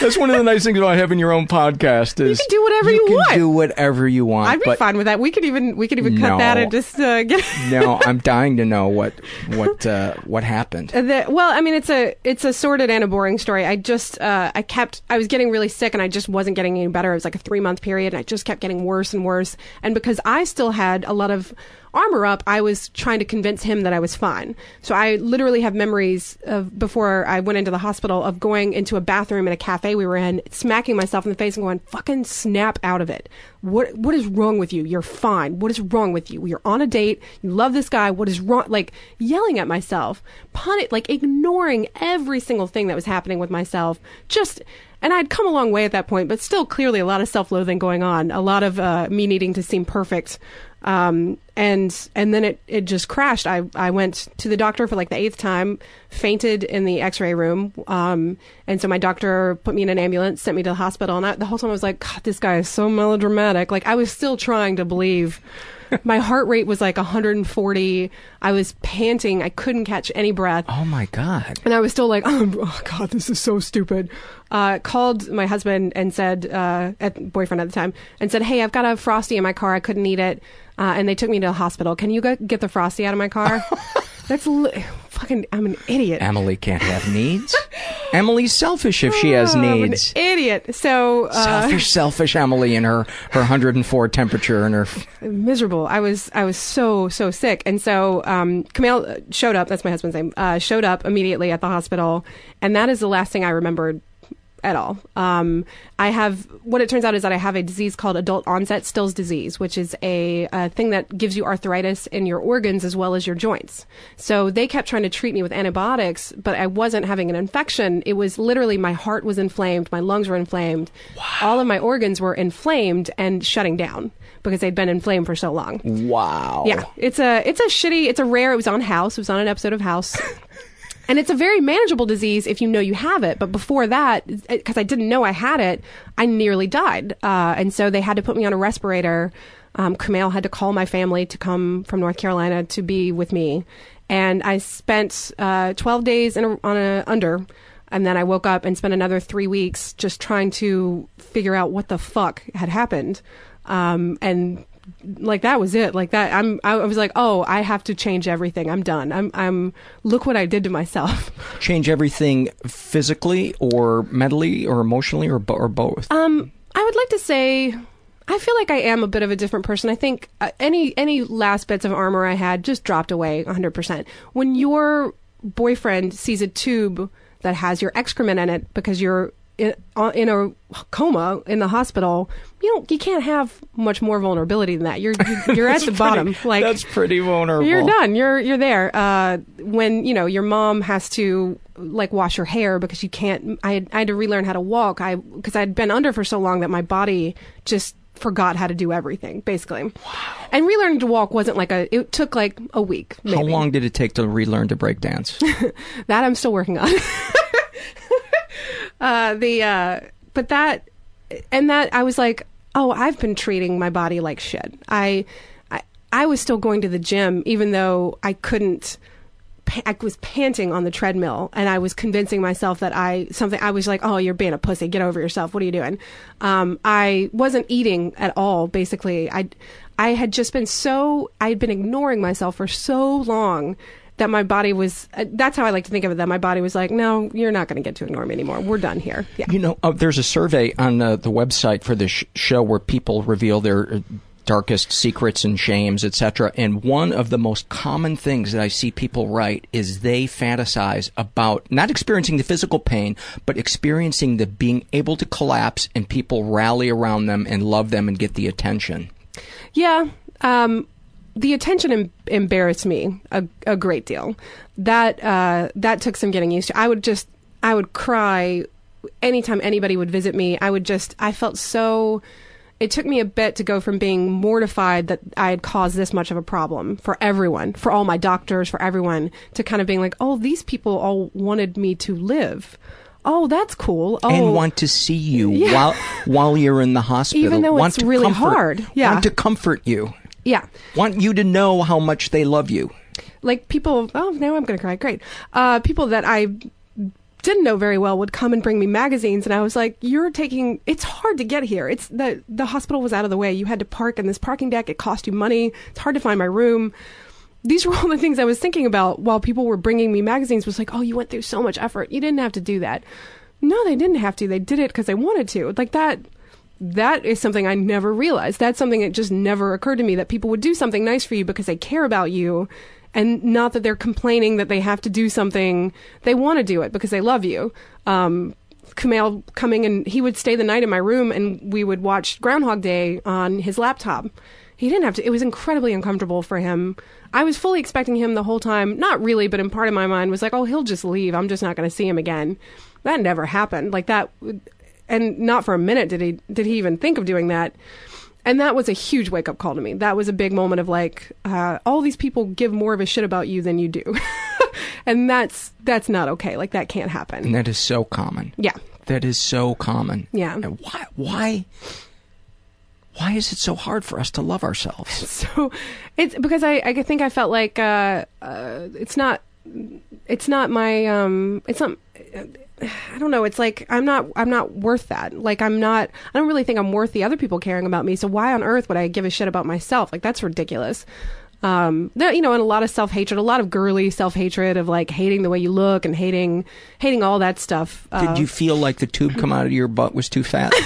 That's one of the nice things about having your own podcast is you can do whatever you can want. do whatever you want. i'd be but fine with that we could even we could even cut that No. and just uh, get no, I'm dying to know what what uh, what happened. The, well, I mean, it's a it's a sordid and a boring story. I just uh, I kept I was getting really sick and I just wasn't getting any better. It was like a three month period and I just kept getting worse and worse. And because I still had a lot of armor up, I was trying to convince him that I was fine. So I literally have memories of before I went into the hospital of going into a bathroom in a cafe we were in, smacking myself in the face and going, "Fucking snap out of it! What what is wrong with you? You're fine. What is wrong with you? You're on a date. You love this guy. What is wrong?" Like yelling at myself, pun it, like ignoring every single thing that was happening with myself. Just and I'd come a long way at that point, but still clearly a lot of self-loathing going on, a lot of uh, me needing to seem perfect. Um, and and then it, it just crashed. I, I went to the doctor for like the eighth time, fainted in the X-ray room. Um, and so my doctor put me in an ambulance, sent me to the hospital, and I, the whole time I was like, God, this guy is so melodramatic. Like I was still trying to believe. My heart rate was like 140. I was panting. I couldn't catch any breath. Oh my god. And I was still like, oh, oh God, this is so stupid. Uh, called my husband and said, uh, at boyfriend at the time, and said, hey, I've got a frosty in my car. I couldn't eat it. Uh, and they took me to the hospital. Can you go get the frosty out of my car? That's li- fucking. I'm an idiot. Emily can't have needs. Emily's selfish if she has Oh, I'm an needs. idiot. So uh, selfish, selfish Emily and her her 104 temperature and her. miserable. I was I was so so sick, and so um, Kumail showed up. That's my husband's name. Uh, showed up immediately at the hospital, and that is the last thing I remembered at all. Um, I have what it turns out is that I have a disease called adult onset Still's disease, which is a, a thing that gives you arthritis in your organs as well as your joints. So they kept trying to treat me with antibiotics, but I wasn't having an infection. It was literally my heart was inflamed, my lungs were inflamed, all of my organs were inflamed and shutting down because they'd been inflamed for so long. Wow. Yeah, it's a it's a shitty. It's a rare. It was on House. It was on an episode of House. And it's a very manageable disease if you know you have it. But before that, because I didn't know I had it, I nearly died. Uh, and so they had to put me on a respirator. Um, Kumail had to call my family to come from North Carolina to be with me. And I spent uh, 12 days in a, on a under. And then I woke up and spent another three weeks just trying to figure out what the fuck had happened. Um, and like that was it. Like that i'm i was like oh i have to change everything. I'm done. I'm i'm look what i did to myself. Change everything physically or mentally or emotionally or, or both. um i would like to say i feel like i am a bit of a different person. I think uh, any any last bits of armor i had just dropped away 100% when your boyfriend sees a tube that has your excrement in it because you're in, uh, in a coma in the hospital you don't you can't have much more vulnerability than that you're you're, you're at the pretty- bottom like that's pretty vulnerable. You're done. You're you're there. Uh, when you know your mom has to like wash her hair because you can't. I had, I had to relearn how to walk. I because I'd been under for so long that my body just forgot how to do everything basically. Wow. And relearning to walk wasn't like a. It took like a week. Maybe. How long did it take to relearn to break dance? that I'm still working on. uh, the uh, but that and that I was like, oh, I've been treating my body like shit. I I I was still going to the gym even though I couldn't I was panting on the treadmill and I was convincing myself that I something I was like, "Oh, you're being a pussy. Get over yourself. What are you doing?" Um, I wasn't eating at all. Basically, I I had just been so I had been ignoring myself for so long that my body was. Uh, that's how I like to think of it. That my body was like, "No, you're not going to get to ignore me anymore. We're done here." Yeah. You know, uh, there's a survey on uh, the website for this sh- show where people reveal their uh, darkest secrets and shames, etc. And one of the most common things that I see people write is they fantasize about not experiencing the physical pain, but experiencing the being able to collapse and people rally around them and love them and get the attention. Yeah. Um, the attention em- embarrassed me a, a great deal. That uh, that took some getting used to. I would just I would cry anytime anybody would visit me. I would just I felt so. It took me a bit to go from being mortified that I had caused this much of a problem for everyone, for all my doctors, for everyone, to kind of being like, oh, these people all wanted me to live. Oh, that's cool. Oh, and want to see you Yeah. while while you're in the hospital. Even though want it's really comfort- hard. Yeah. Want to comfort you. Yeah. Want you to know how much they love you. like people oh now i'm gonna cry. Great. Uh people that i didn't know very well would come and bring me magazines and i was like you're taking it's hard to get here. It's the the hospital was out of the way. You had to park in this parking deck. It cost you money. It's hard to find my room. These were all the things i was thinking about while people were bringing me magazines was like oh you went through so much effort. You didn't have to do that. No they didn't have to. They did it because they wanted to. Like that that is something I never realized. That's something that just never occurred to me that people would do something nice for you because they care about you and not that they're complaining that they have to do something. They want to do it because they love you. Um, Kumail coming and he would stay the night in my room and we would watch Groundhog Day on his laptop. He didn't have to. It was incredibly uncomfortable for him. I was fully expecting him the whole time. Not really, but in part of my mind was like, oh, he'll just leave. I'm just not going to see him again. That never happened. Like that, and not for a minute did he did he even think of doing that. And that was a huge wake up call to me. That was a big moment of like, uh, all these people give more of a shit about you than you do, and that's that's not okay. Like that can't happen. And that is so common. Yeah. That is so common. Yeah. And why why why is it so hard for us to love ourselves? so it's because I, I think I felt like uh, uh, it's not it's not my um it's not I don't know. It's like I'm not I'm not worth that. Like I'm not I don't really think I'm worth the other people caring about me. So why on earth would I give a shit about myself? Like that's ridiculous. Um there, you know and a lot of self-hatred a lot of girly self-hatred of like hating the way you look and hating hating all that stuff. Uh, Did you feel like the tube come out of your butt was too fat?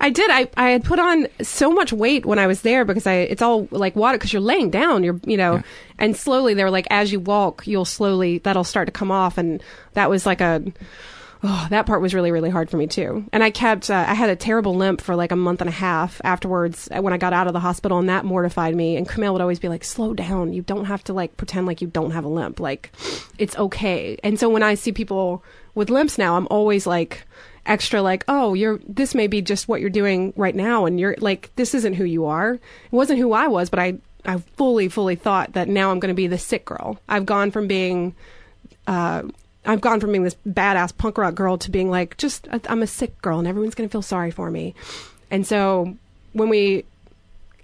I did. I, I had put on so much weight when I was there because I it's all like water because you're laying down. You're you know, and slowly they were like as you walk, you'll slowly that'll start to come off, and that was like a. Oh, that part was really, really hard for me too. And I kept, uh, I had a terrible limp for like a month and a half afterwards when I got out of the hospital, and that mortified me. And Kumail would always be like, slow down. You don't have to like pretend like you don't have a limp. Like, it's okay. And so when I see people with limps now, I'm always like, extra like oh you're this may be just what you're doing right now and you're like this isn't who you are it wasn't who i was but i i fully fully thought that now i'm going to be the sick girl i've gone from being uh I've gone from being this badass punk rock girl to being like, just I'm a sick girl and everyone's gonna feel sorry for me. And so when we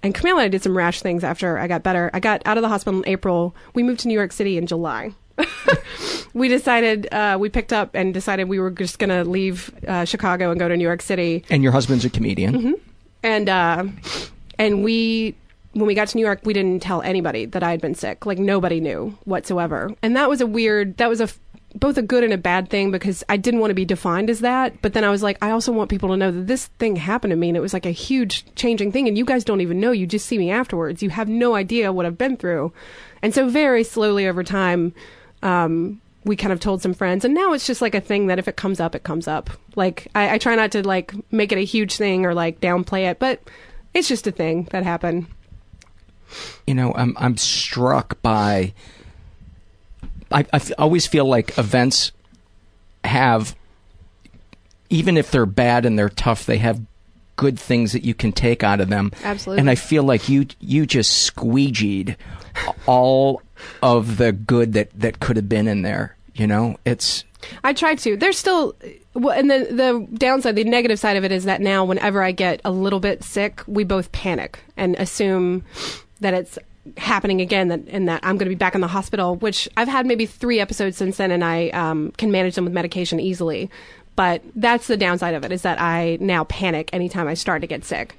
and Kumail and I did some rash things after I got better. I got out of the hospital in April. We moved to New York City in July. we decided uh, we picked up and decided we were just going to leave uh, Chicago and go to New York City. and your husband's a comedian. hmm And uh, and we when we got to New York, we didn't tell anybody that I had been sick. Like nobody knew whatsoever. And that was a weird. That was a both a good and a bad thing because I didn't want to be defined as that. But then I was like, I also want people to know that this thing happened to me and it was like a huge changing thing. And you guys don't even know. You just see me afterwards. You have no idea what I've been through. And so very slowly over time, um, we kind of told some friends. And now it's just like a thing that if it comes up, it comes up. Like I, I try not to like make it a huge thing or like downplay it, but it's just a thing that happened. You know, I'm I'm struck by. I, I always feel like events have, even if they're bad and they're tough, they have good things that you can take out of them. Absolutely. And I feel like you you just squeegeed all of the good that that could have been in there. You know, it's I tried to. There's still, and the the downside, the negative side of it is that now, whenever I get a little bit sick, we both panic and assume that it's happening again that and that I'm going to be back in the hospital, which I've had maybe three episodes since then, and I um, can manage them with medication easily. But that's the downside of it is that I now panic anytime I start to get sick.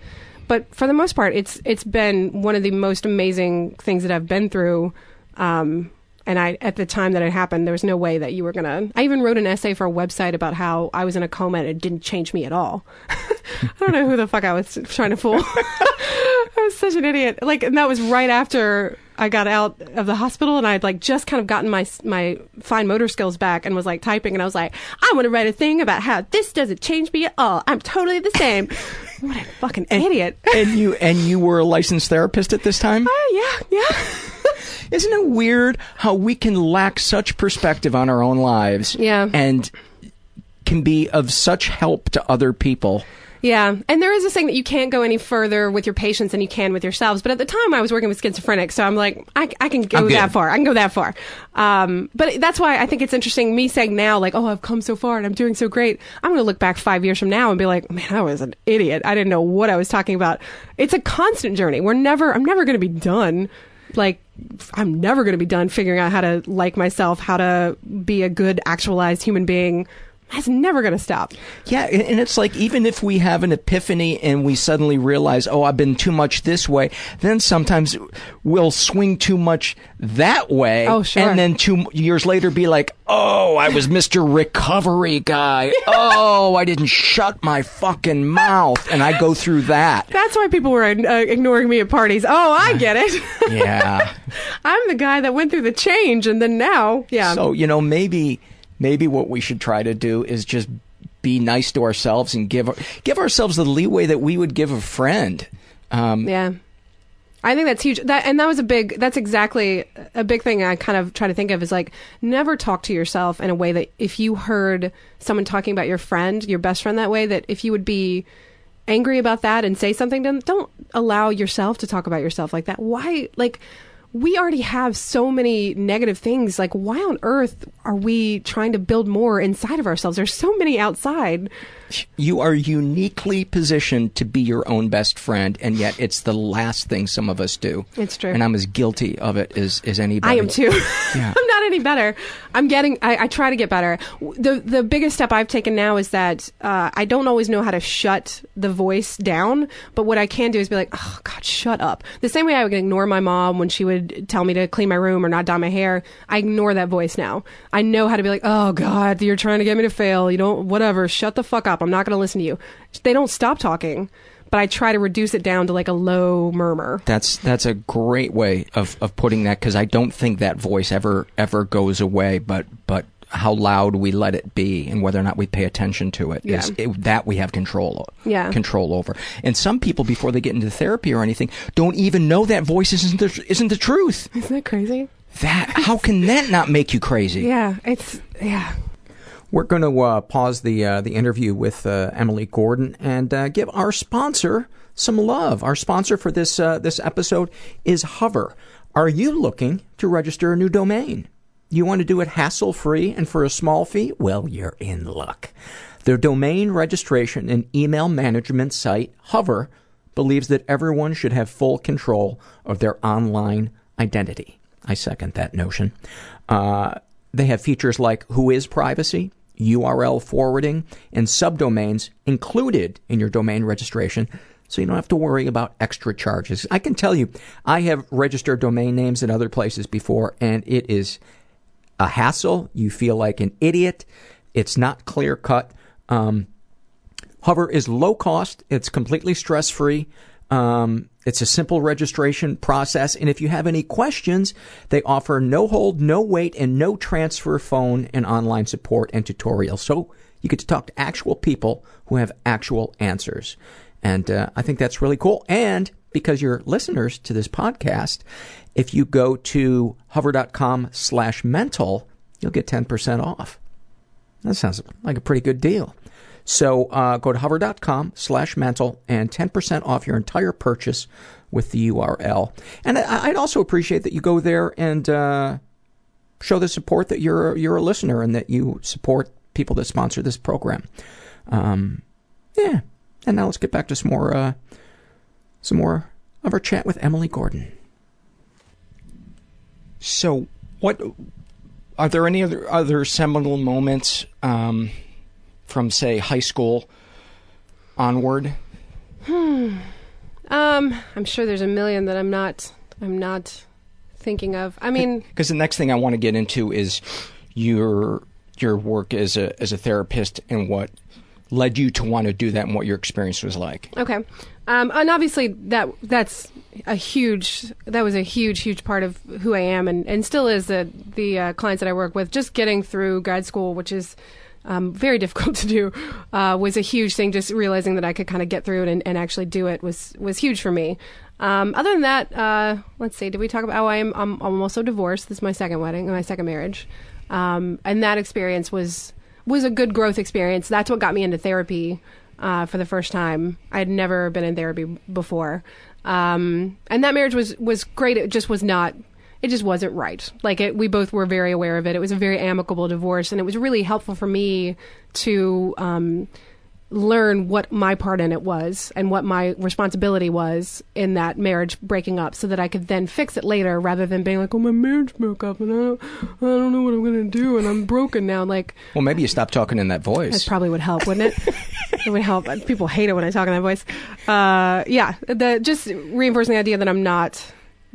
But for the most part, it's it's been one of the most amazing things that I've been through. Um, and I, at the time that it happened, there was no way that you were gonna. I even wrote an essay for a website about how I was in a coma and it didn't change me at all. I don't know who the fuck I was trying to fool. I was such an idiot. Like, and that was right after I got out of the hospital, and I'd like just kind of gotten my my fine motor skills back, and was like typing, and I was like, I want to write a thing about how this doesn't change me at all. I'm totally the same. what a fucking and, idiot. and you and you were a licensed therapist at this time? Uh, yeah, yeah. Isn't it weird how we can lack such perspective on our own lives? Yeah. And can be of such help to other people. Yeah, and there is a saying that you can't go any further with your patients than you can with yourselves. But at the time, I was working with schizophrenics, so I'm like, I, I can go that far. I can go that far. Um, but that's why I think it's interesting. Me saying now, like, oh, I've come so far and I'm doing so great. I'm going to look back five years from now and be like, man, I was an idiot. I didn't know what I was talking about. It's a constant journey. We're never. I'm never going to be done. Like, I'm never going to be done figuring out how to like myself, how to be a good, actualized human being that's never going to stop. Yeah, and it's like even if we have an epiphany and we suddenly realize, oh, I've been too much this way, then sometimes we'll swing too much that way. Oh, sure. And then two years later be like, oh, I was Mr. Recovery Guy. oh, I didn't shut my fucking mouth. And I go through that. That's why people were uh, ignoring me at parties. Oh, I get it. yeah. I'm the guy that went through the change and then now, yeah. So, you know, maybe maybe what we should try to do is just be nice to ourselves and give give ourselves the leeway that we would give a friend. Um, yeah. I think that's huge. That and that was a big. That's exactly a big thing. I kind of try to think of is like never talk to yourself in a way that if you heard someone talking about your friend, your best friend, that way, that if you would be angry about that and say something to them, don't allow yourself to talk about yourself like that. Why, like, we already have so many negative things. Like, why on earth are we trying to build more inside of ourselves? There's so many outside. You are uniquely positioned to be your own best friend, and yet it's the last thing some of us do. It's true. And I'm as guilty of it as, as anybody. I am too. Yeah. Any better. I'm getting, I, I, try to get better. The, the biggest step I've taken now is that uh, I don't always know how to shut the voice down, but what I can do is be like, oh, God, shut up. The same way I would ignore my mom when she would tell me to clean my room or not dye my hair, I ignore that voice now. I know how to be like, oh, God, you're trying to get me to fail. You don't, whatever, shut the fuck up. I'm not going to listen to you. They don't stop talking, but I try to reduce it down to like a low murmur. That's that's a great way of, of putting that because I don't think that voice ever ever goes away. But but how loud we let it be and whether or not we pay attention to it Yeah. is it, that we have control Yeah. control over. And some people before they get into therapy or anything don't even know that voice isn't the, isn't the truth. Isn't that crazy? That how can that not make you crazy? Yeah, it's yeah. We're going to uh, pause the uh, the interview with uh, Emily Gordon and uh, give our sponsor some love. Our sponsor for this uh, this episode is Hover. Are you looking to register a new domain? You want to do it hassle free and for a small fee? Well, you're in luck. Their domain registration and email management site Hover believes that everyone should have full control of their online identity. I second that notion. Uh, they have features like WHOIS Privacy, URL forwarding, and subdomains included in your domain registration, so you don't have to worry about extra charges. I can tell you, I have registered domain names in other places before, and it is a hassle. You feel like an idiot. It's not clear cut. Um, Hover is low cost. It's completely stress free. Um, it's a simple registration process. And if you have any questions, they offer no hold, no wait, and no transfer phone and online support and tutorials. So you get to talk to actual people who have actual answers. And uh, I think that's really cool. And because you're listeners to this podcast, if you go to hover.com slash mental, you'll get 10% off. That sounds like a pretty good deal. So uh, go to hover.com slash mental and 10% off your entire purchase with the URL. And I- I'd also appreciate that you go there and uh, show the support that you're you're a listener and that you support people that sponsor this program. Um, yeah. And now let's get back to some more uh, some more of our chat with Emily Gordon. So, what are there any other other seminal moments um, from, say, high school onward? Hmm. Um, I'm sure there's a million that I'm not. I'm not thinking of. I mean, because the next thing I want to get into is your your work as a as a therapist and what led you to want to do that and what your experience was like. Okay. Um, and obviously that that's a huge that was a huge huge part of who I am and, and still is the the uh, clients that I work with. Just getting through grad school, which is um, very difficult to do, uh, was a huge thing. Just realizing that I could kind of get through it and, and actually do it was was huge for me. Um, other than that, uh, let's see. Did we talk about? Oh. I'm, I'm also divorced. This is my second wedding, my second marriage, um, and that experience was was a good growth experience. That's what got me into therapy uh, for the first time. I had never been in therapy before, um, and that marriage was was great. It just was not. It just wasn't right. Like it, we both were very aware of it. It was a very amicable divorce, and it was really helpful for me to um, learn what my part in it was and what my responsibility was in that marriage breaking up so that I could then fix it later rather than being like, oh, my marriage broke up and I don't, I don't know what I'm going to do and I'm broken now. Like, well, maybe you stop talking in that voice. That probably would help, wouldn't it? it would help. People hate it when I talk in that voice. Uh, yeah, the, just reinforcing the idea that I'm not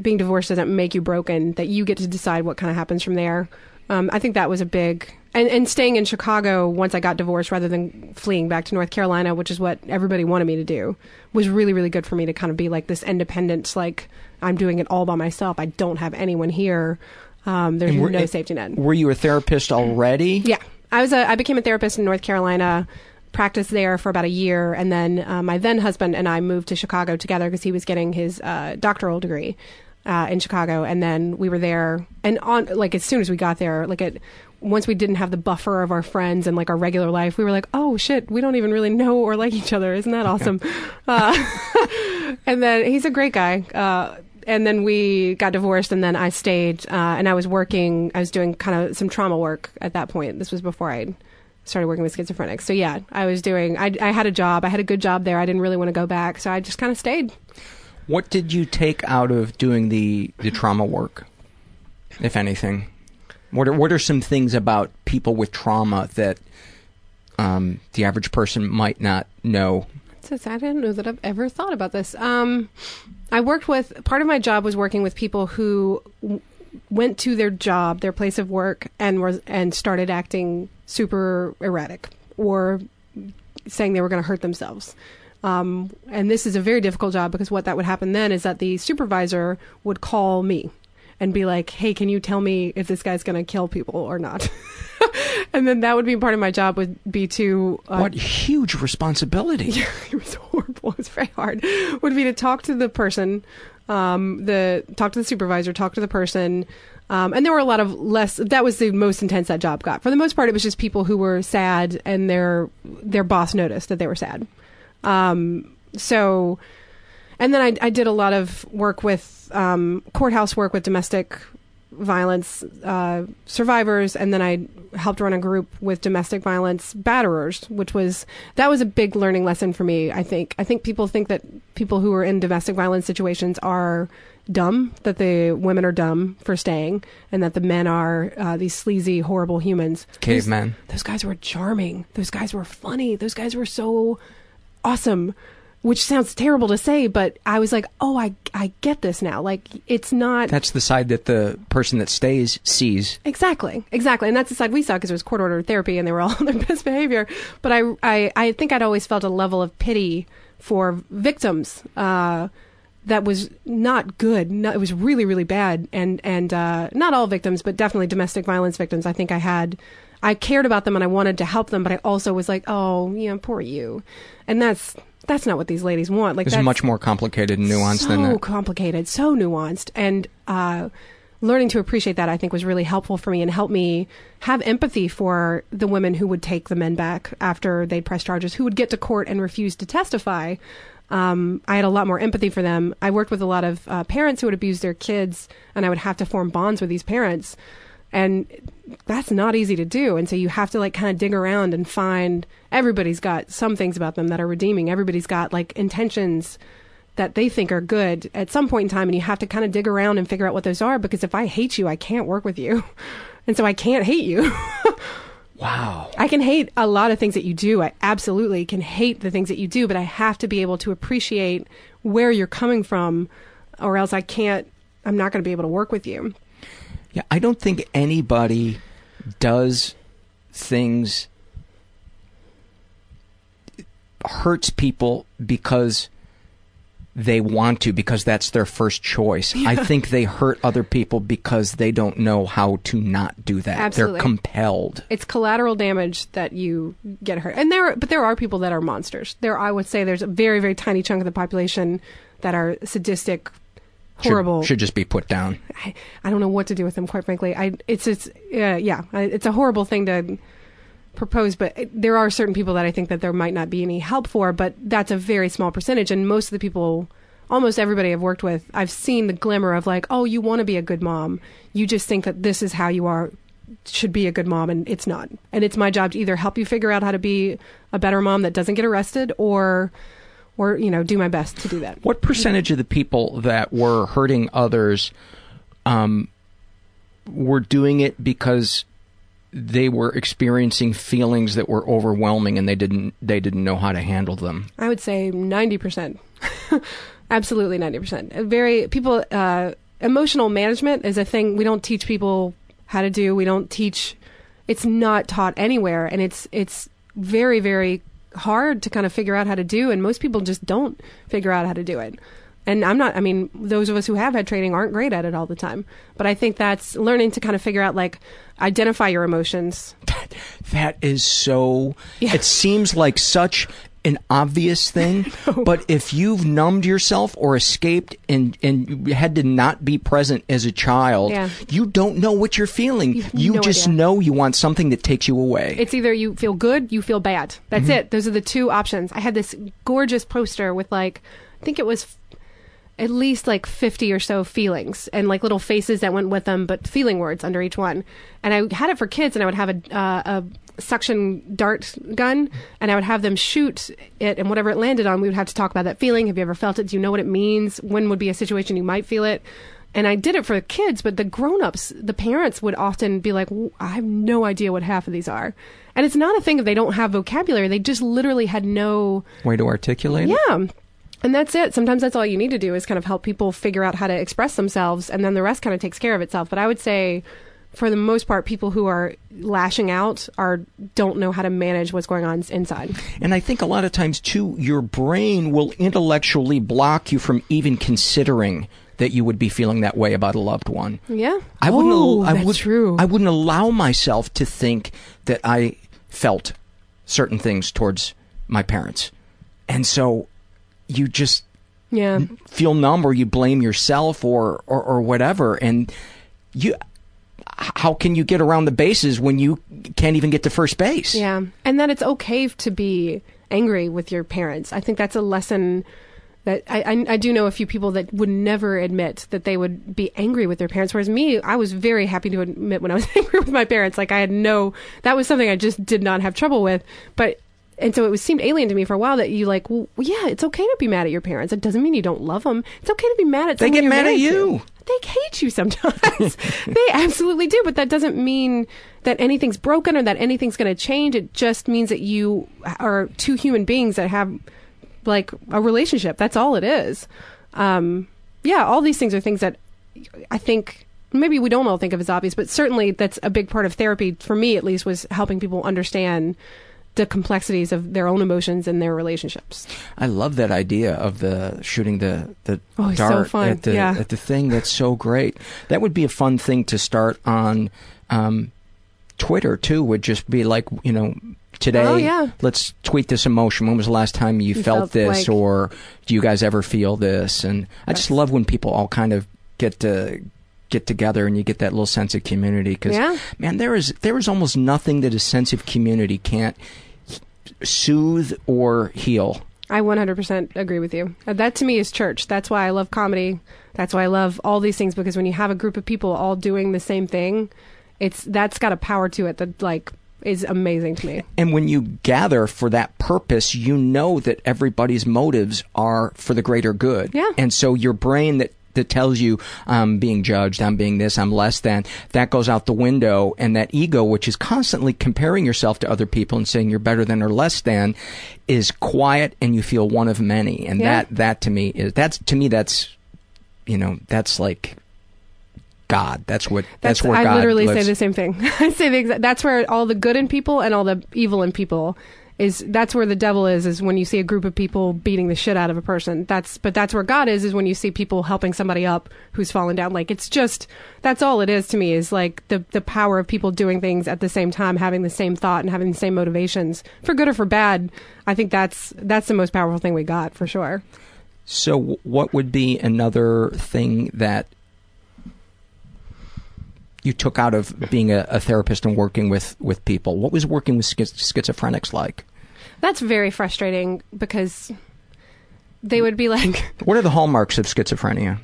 being divorced doesn't make you broken, that you get to decide what kind of happens from there. Um, I think that was a big and and staying in Chicago once I got divorced rather than fleeing back to North Carolina, which is what everybody wanted me to do, was really really good for me to kind of be like this independent, like I'm doing it all by myself. I don't have anyone here. Um, there's were, no safety net. Were you a therapist already? Yeah, I was. A, I became a therapist in North Carolina. Practiced there for about a year, and then uh, my then husband and I moved to Chicago together because he was getting his uh, doctoral degree uh, in Chicago, and then we were there. And on like as soon as we got there, like it once we didn't have the buffer of our friends and like our regular life, we were like, oh shit, we don't even really know or like each other. Isn't that awesome? uh, and then he's a great guy. Uh, and then we got divorced, and then I stayed, uh, and I was working. I was doing kind of some trauma work at that point. This was before I started working with schizophrenics. So yeah, I was doing. I, I had a job. I had a good job there. I didn't really want to go back, so I just kind of stayed. What did you take out of doing the, the trauma work, if anything? What are, what are some things about people with trauma that um, the average person might not know? Says I didn't know that I've ever thought about this. Um, I worked with part of my job was working with people who went to their job, their place of work, and was and started acting super erratic or saying they were going to hurt themselves. Um, and this is a very difficult job because what that would happen then is that the supervisor would call me and be like, "Hey, can you tell me if this guy's going to kill people or not?" and then that would be part of my job would be to uh, what huge responsibility. Yeah, it was horrible. It was very hard. Would be to talk to the person, um, the talk to the supervisor, talk to the person. Um, and there were a lot of less. That was the most intense that job got. For the most part, it was just people who were sad, and their their boss noticed that they were sad. Um, so, and then I, I, did a lot of work with um, courthouse work with domestic violence uh, survivors, and then I helped run a group with domestic violence batterers, which was that was a big learning lesson for me. I think I think people think that people who are in domestic violence situations are dumb, that the women are dumb for staying, and that the men are uh, these sleazy, horrible humans. Cavemen. Those, those guys were charming. Those guys were funny. Those guys were so awesome which sounds terrible to say, but I was like, oh, I, I get this now. Like, it's not. That's the side that the person that stays sees. Exactly, exactly, and that's the side we saw because it was court ordered therapy and they were all on their best behavior. But I, I, I think I'd always felt a level of pity for victims. Uh, that was not good. No, it was really, really bad, and and uh, not all victims, but definitely domestic violence victims. I think I had I cared about them and I wanted to help them, but I also was like, oh, yeah, poor you. And that's that's not what these ladies want. Like it's much more complicated and nuanced so than that. So complicated, so nuanced, and uh, learning to appreciate that I think was really helpful for me and helped me have empathy for the women who would take the men back after they'd press charges, who would get to court and refuse to testify. Um, I had a lot more empathy for them. I worked with a lot of uh, parents who would abuse their kids, and I would have to form bonds with these parents and that's not easy to do and so you have to like kind of dig around and find everybody's got some things about them that are redeeming everybody's got like intentions that they think are good at some point in time and you have to kind of dig around and figure out what those are because if I hate you, I can't work with you. And so I can't hate you. wow. I can hate a lot of things that you do. I absolutely can hate the things that you do, but I have to be able to appreciate where you're coming from or else I can't I'm not going to be able to work with you. Yeah, I don't think anybody does things hurts people because they want to because that's their first choice. Yeah. I think they hurt other people because they don't know how to not do that. Absolutely. They're compelled. It's collateral damage that you get hurt. And there but there are people that are monsters. There I would say there's a very very tiny chunk of the population that are sadistic horrible Should, should just be put down. I, I don't know what to do with them quite frankly. I it's it's uh, yeah, I, it's a horrible thing to propose but there are certain people that I think that there might not be any help for, but that's a very small percentage and most of the people almost everybody I've worked with, I've seen the glimmer of like, "Oh, you want to be a good mom. You just think that this is how you are should be a good mom and it's not. And it's my job to either help you figure out how to be a better mom that doesn't get arrested or or you know do my best to do that. What percentage of the people that were hurting others um, were doing it because they were experiencing feelings that were overwhelming and they didn't they didn't know how to handle them? I would say 90%. Absolutely 90%. Very people uh, emotional management is a thing we don't teach people how to do. We don't teach it's not taught anywhere and it's it's very very hard to kind of figure out how to do and most people just don't figure out how to do it. And i'm not i mean those of us who have had training aren't great at it all the time. But i think that's learning to kind of figure out like identify your emotions. That is so. It seems like such an obvious thing, but if you've numbed yourself or escaped and and you had to not be present as a child, Yeah. you don't know what you're feeling. You, no just idea. know you want something that takes you away. It's either you feel good, you feel bad. That's Mhm. it. Those are the two options. I had this gorgeous poster with like, I think it was at least like 50 or so feelings and like little faces that went with them, but feeling words under each one. And I had it for kids and I would have a, uh, a suction dart gun and I would have them shoot it and whatever it landed on, we would have to talk about that feeling. Have you ever felt it? Do you know what it means? When would be a situation you might feel it? And I did it for the kids, but the grown-ups, the parents would often be like, "I have no idea what half of these are," and it's not a thing if they don't have vocabulary; they just literally had no. Way to articulate it. Yeah, and that's it. Sometimes that's all you need to do is kind of help people figure out how to express themselves, and then the rest kind of takes care of itself. But I would say, for the most part, people who are lashing out are don't know how to manage what's going on inside. And I think a lot of times too, your brain will intellectually block you from even considering that you would be feeling that way about a loved one. Yeah, I wouldn't. Oh, I that's would. true. I wouldn't allow myself to think that I felt certain things towards my parents, and so you just Yeah. feel numb, or you blame yourself, or or, or whatever, and you. How can you get around the bases when you can't even get to first base? Yeah. And that it's okay to be angry with your parents. I think that's a lesson that I, I, I do know a few people that would never admit that they would be angry with their parents. Whereas me, I was very happy to admit when I was angry with my parents. Like I had no, that was something I just did not have trouble with. But, and so it was seemed alien to me for a while that you like, well, yeah, it's okay to be mad at your parents. It doesn't mean you don't love them. It's okay to be mad at They get mad at married to. you. They hate you sometimes. they absolutely do, but that doesn't mean that anything's broken or that anything's going to change. It just means that you are two human beings that have like a relationship. That's all it is. Um, yeah, all these things are things that I think maybe we don't all think of as obvious, but certainly that's a big part of therapy for me at least was helping people understand the complexities of their own emotions and their relationships. I love that idea of the shooting the the Oh, so dart fun. at the Yeah. at the thing. That's so great. That would be a fun thing to start on um, Twitter too. Would just be like you know today. Oh, yeah. Let's tweet this emotion. When was the last time you, You felt, felt this, like- or do you guys ever feel this? And I just love when people all kind of get to get together and you get that little sense of community because Yeah. man there is there is almost nothing that a sense of community can't soothe or heal I 100% agree with you. Uh, That to me is church. That's why I love comedy. That's why I love all these things because when you have a group of people all doing the same thing, it's that's got a power to it that like is amazing to me. And when you gather for that purpose, you know that everybody's motives are for the greater good. Yeah. And so your brain that that tells you I'm being judged, I'm being this, I'm less than, that goes out the window. And that ego, which is constantly comparing yourself to other people and saying you're better than or less than, is quiet and you feel one of many. And Yeah. that, that to me is, that's, to me, that's, you know, that's like God. That's what, that's, where I God literally lives. say the same thing. I say the exact. That's where all the good in people and all the evil in people is. That's where the devil is. Is when you see a group of people beating the shit out of a person. That's but that's where God is. Is when you see people helping somebody up who's fallen down. Like it's just that's all it is to me. Is like the the power of people doing things at the same time, having the same thought and having the same motivations for good or for bad. I think that's that's the most powerful thing we got for sure. So, what would be another thing that you took out of being a, a therapist and working with, with people? What was working with schiz- schizophrenics like? That's very frustrating because they would be like. What are the hallmarks of schizophrenia?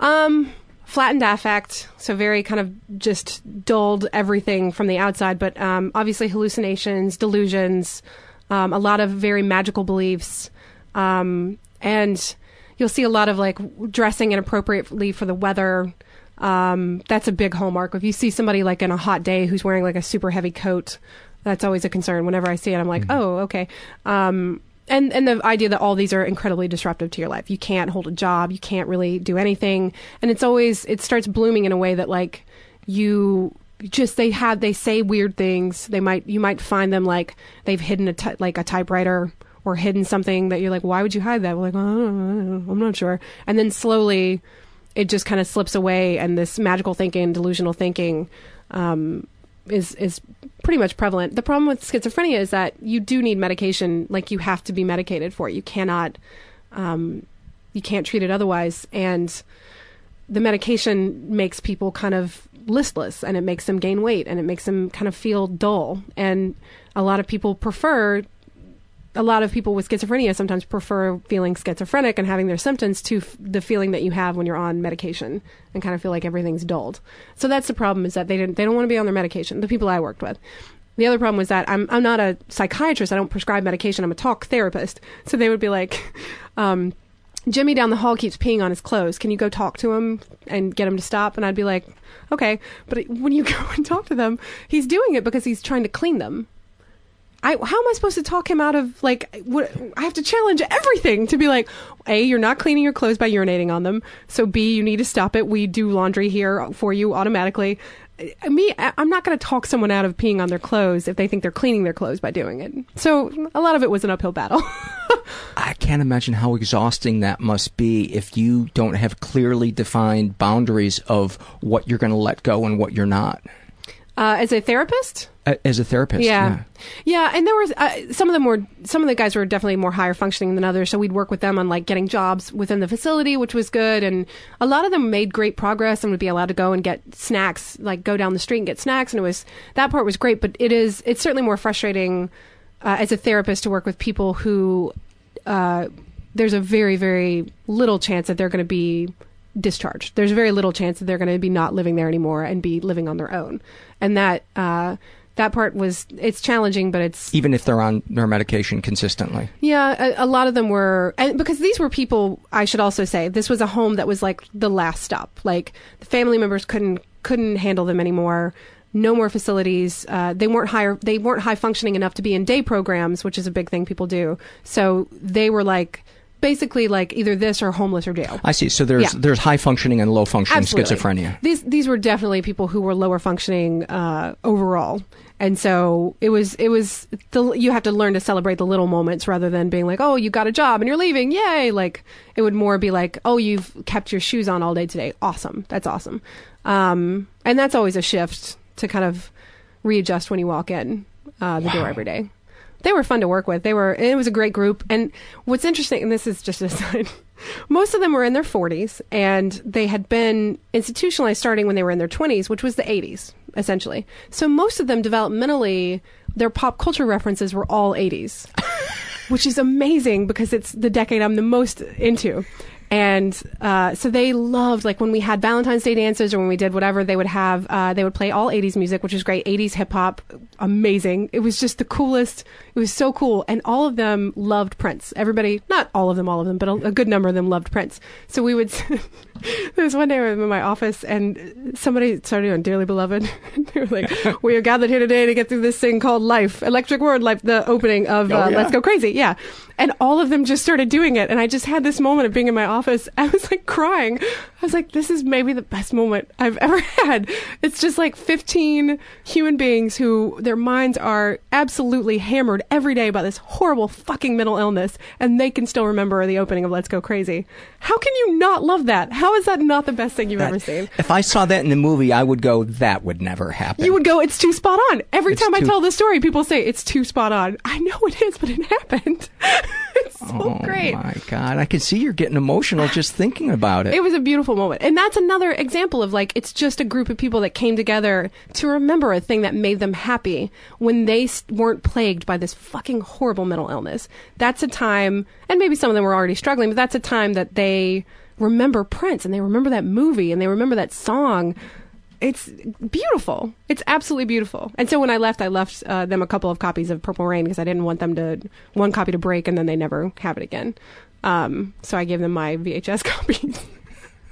Um, flattened affect, so very kind of just dulled everything from the outside, but um, obviously hallucinations, delusions, um, a lot of very magical beliefs, um, and you'll see a lot of like dressing inappropriately for the weather. Um, that's a big hallmark. If you see somebody like in a hot day who's wearing like a super heavy coat, that's always a concern. Whenever I see it, I'm like, oh, okay. Um, and and the idea that all these are incredibly disruptive to your life. You can't hold a job. You can't really do anything, and it's always it starts blooming in a way that like you just they have they say weird things. They might you might find them like they've hidden a like a typewriter or hidden something that you're like, why would you hide that? We're like, oh, I don't know. I'm not sure. And then slowly, it just kind of slips away, and this magical thinking, delusional thinking. Um, is is pretty much prevalent. The problem with schizophrenia is that you do need medication. Like you have to be medicated for it. You cannot, um, you can't treat it otherwise. And the medication makes people kind of listless, and it makes them gain weight, and it makes them kind of feel dull. And a lot of people prefer. A lot of people with schizophrenia sometimes prefer feeling schizophrenic and having their symptoms to f- the feeling that you have when you're on medication and kind of feel like everything's dulled. So that's the problem is that they didn't they don't want to be on their medication. The people I worked with. The other problem was that I'm I'm not a psychiatrist. I don't prescribe medication. I'm a talk therapist. So they would be like, um, Jimmy down the hall keeps peeing on his clothes. Can you go talk to him and get him to stop? And I'd be like, okay. But when you go and talk to them, he's doing it because he's trying to clean them. I, how am I supposed to talk him out of like what I have to challenge everything to be like a you're not cleaning your clothes by urinating on them. So b you need to stop it. We do laundry here for you automatically. Uh, I- me I'm not going to talk someone out of peeing on their clothes if they think they're cleaning their clothes by doing it. So a lot of it was an uphill battle. I can't imagine how exhausting that must be if you don't have clearly defined boundaries of what you're going to let go and what you're not. Uh, as a therapist As a therapist, yeah. yeah, and there was uh, some of them were some of the guys were definitely more higher functioning than others. So we'd work with them on like getting jobs within the facility, which was good. And a lot of them made great progress and would be allowed to go and get snacks, like go down the street and get snacks. And it was that part was great, but it is it's certainly more frustrating uh, as a therapist to work with people who uh, there's a very very little chance that they're going to be discharged. There's very little chance that they're going to be not living there anymore and be living on their own. And that uh, that part was it's challenging, but it's Even if they're on their medication consistently. yeah. A, a lot of them were, and because these were people, I should also say this was a home that was like the last stop. Like the family members couldn't couldn't handle them anymore. No more facilities. Uh, they weren't higher. They weren't high functioning enough to be in day programs, which is a big thing people do. So they were like basically like either this or homeless or jail. I see. So there's Yeah. there's high functioning and low functioning Absolutely. schizophrenia. These these were definitely people who were lower functioning uh, overall, and so it was it was the, you have to learn to celebrate the little moments rather than being like, oh, you got a job and you're leaving, yay! Like it would more be like, oh, you've kept your shoes on all day today, awesome, that's awesome, um, and that's always a shift to kind of readjust when you walk in uh, the door every day. They were fun to work with. They were. It was a great group. And what's interesting, and this is just a side, most of them were in their 40s, and they had been institutionalized starting when they were in their 20s, which was the 80s essentially. So most of them developmentally, their pop culture references were all 80s, which is amazing because it's the decade I'm the most into. And uh, so they loved like when we had Valentine's Day dances or when we did whatever they would have. Uh, they would play all '80s music, which is great. '80s hip hop, amazing. It was just the coolest. It was so cool, and all of them loved Prince. Everybody, not all of them, all of them, but a, a good number of them loved Prince. So we would. there was one day I was in my office and somebody started doing "Dearly Beloved." they were like, "We are gathered here today to get through this thing called life, electric word, life." the opening of Oh, uh, yeah. Let's Go Crazy." Yeah, and all of them just started doing it, and I just had this moment of being in my office. I was like crying. I was like, "This is maybe the best moment I've ever had." It's just like 15 human beings who their minds are absolutely hammered every day by this horrible fucking mental illness, and they can still remember the opening of Let's Go Crazy. How can you not love that? How is that not the best thing you've ever seen? If I saw that in the movie, I would go, "That would never happen." You would go, it's too spot on. Every It's time I tell this story, people say it's too spot on. I know it is, but it happened. it's so oh great. my god! I can see you're getting emotional just thinking about it. It was a beautiful moment. And that's another example of like, it's just a group of people that came together to remember a thing that made them happy when they weren't plagued by this fucking horrible mental illness. That's a time, and maybe some of them were already struggling, but that's a time that they remember Prince and they remember that movie and they remember that song. It's beautiful. It's absolutely beautiful. And so when I left, I left uh, them a couple of copies of Purple Rain because I didn't want them to one copy to break and then they never have it again. Um, so I gave them my VHS copies.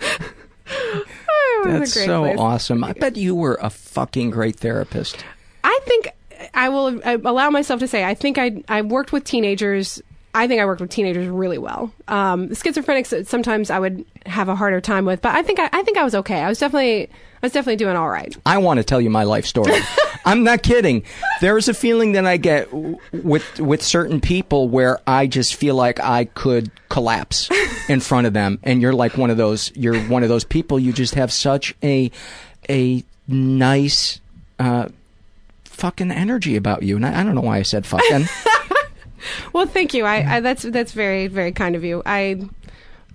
Oh, That's so place. awesome. I bet you were a fucking great therapist. I think I will uh, allow myself to say I think I I worked with teenagers. I think I worked with teenagers really well. Um, schizophrenics uh, sometimes I would have a harder time with, but I think I, I think I was okay. I was definitely I was definitely doing all right. I want to tell you my life story. I'm not kidding. There's a feeling that I get with with certain people where I just feel like I could collapse in front of them, and you're like one of those. You're one of those people. You just have such a a nice uh, fucking energy about you, and I, I don't know why I said fucking. Well, thank you. I, I that's that's very very kind of you. I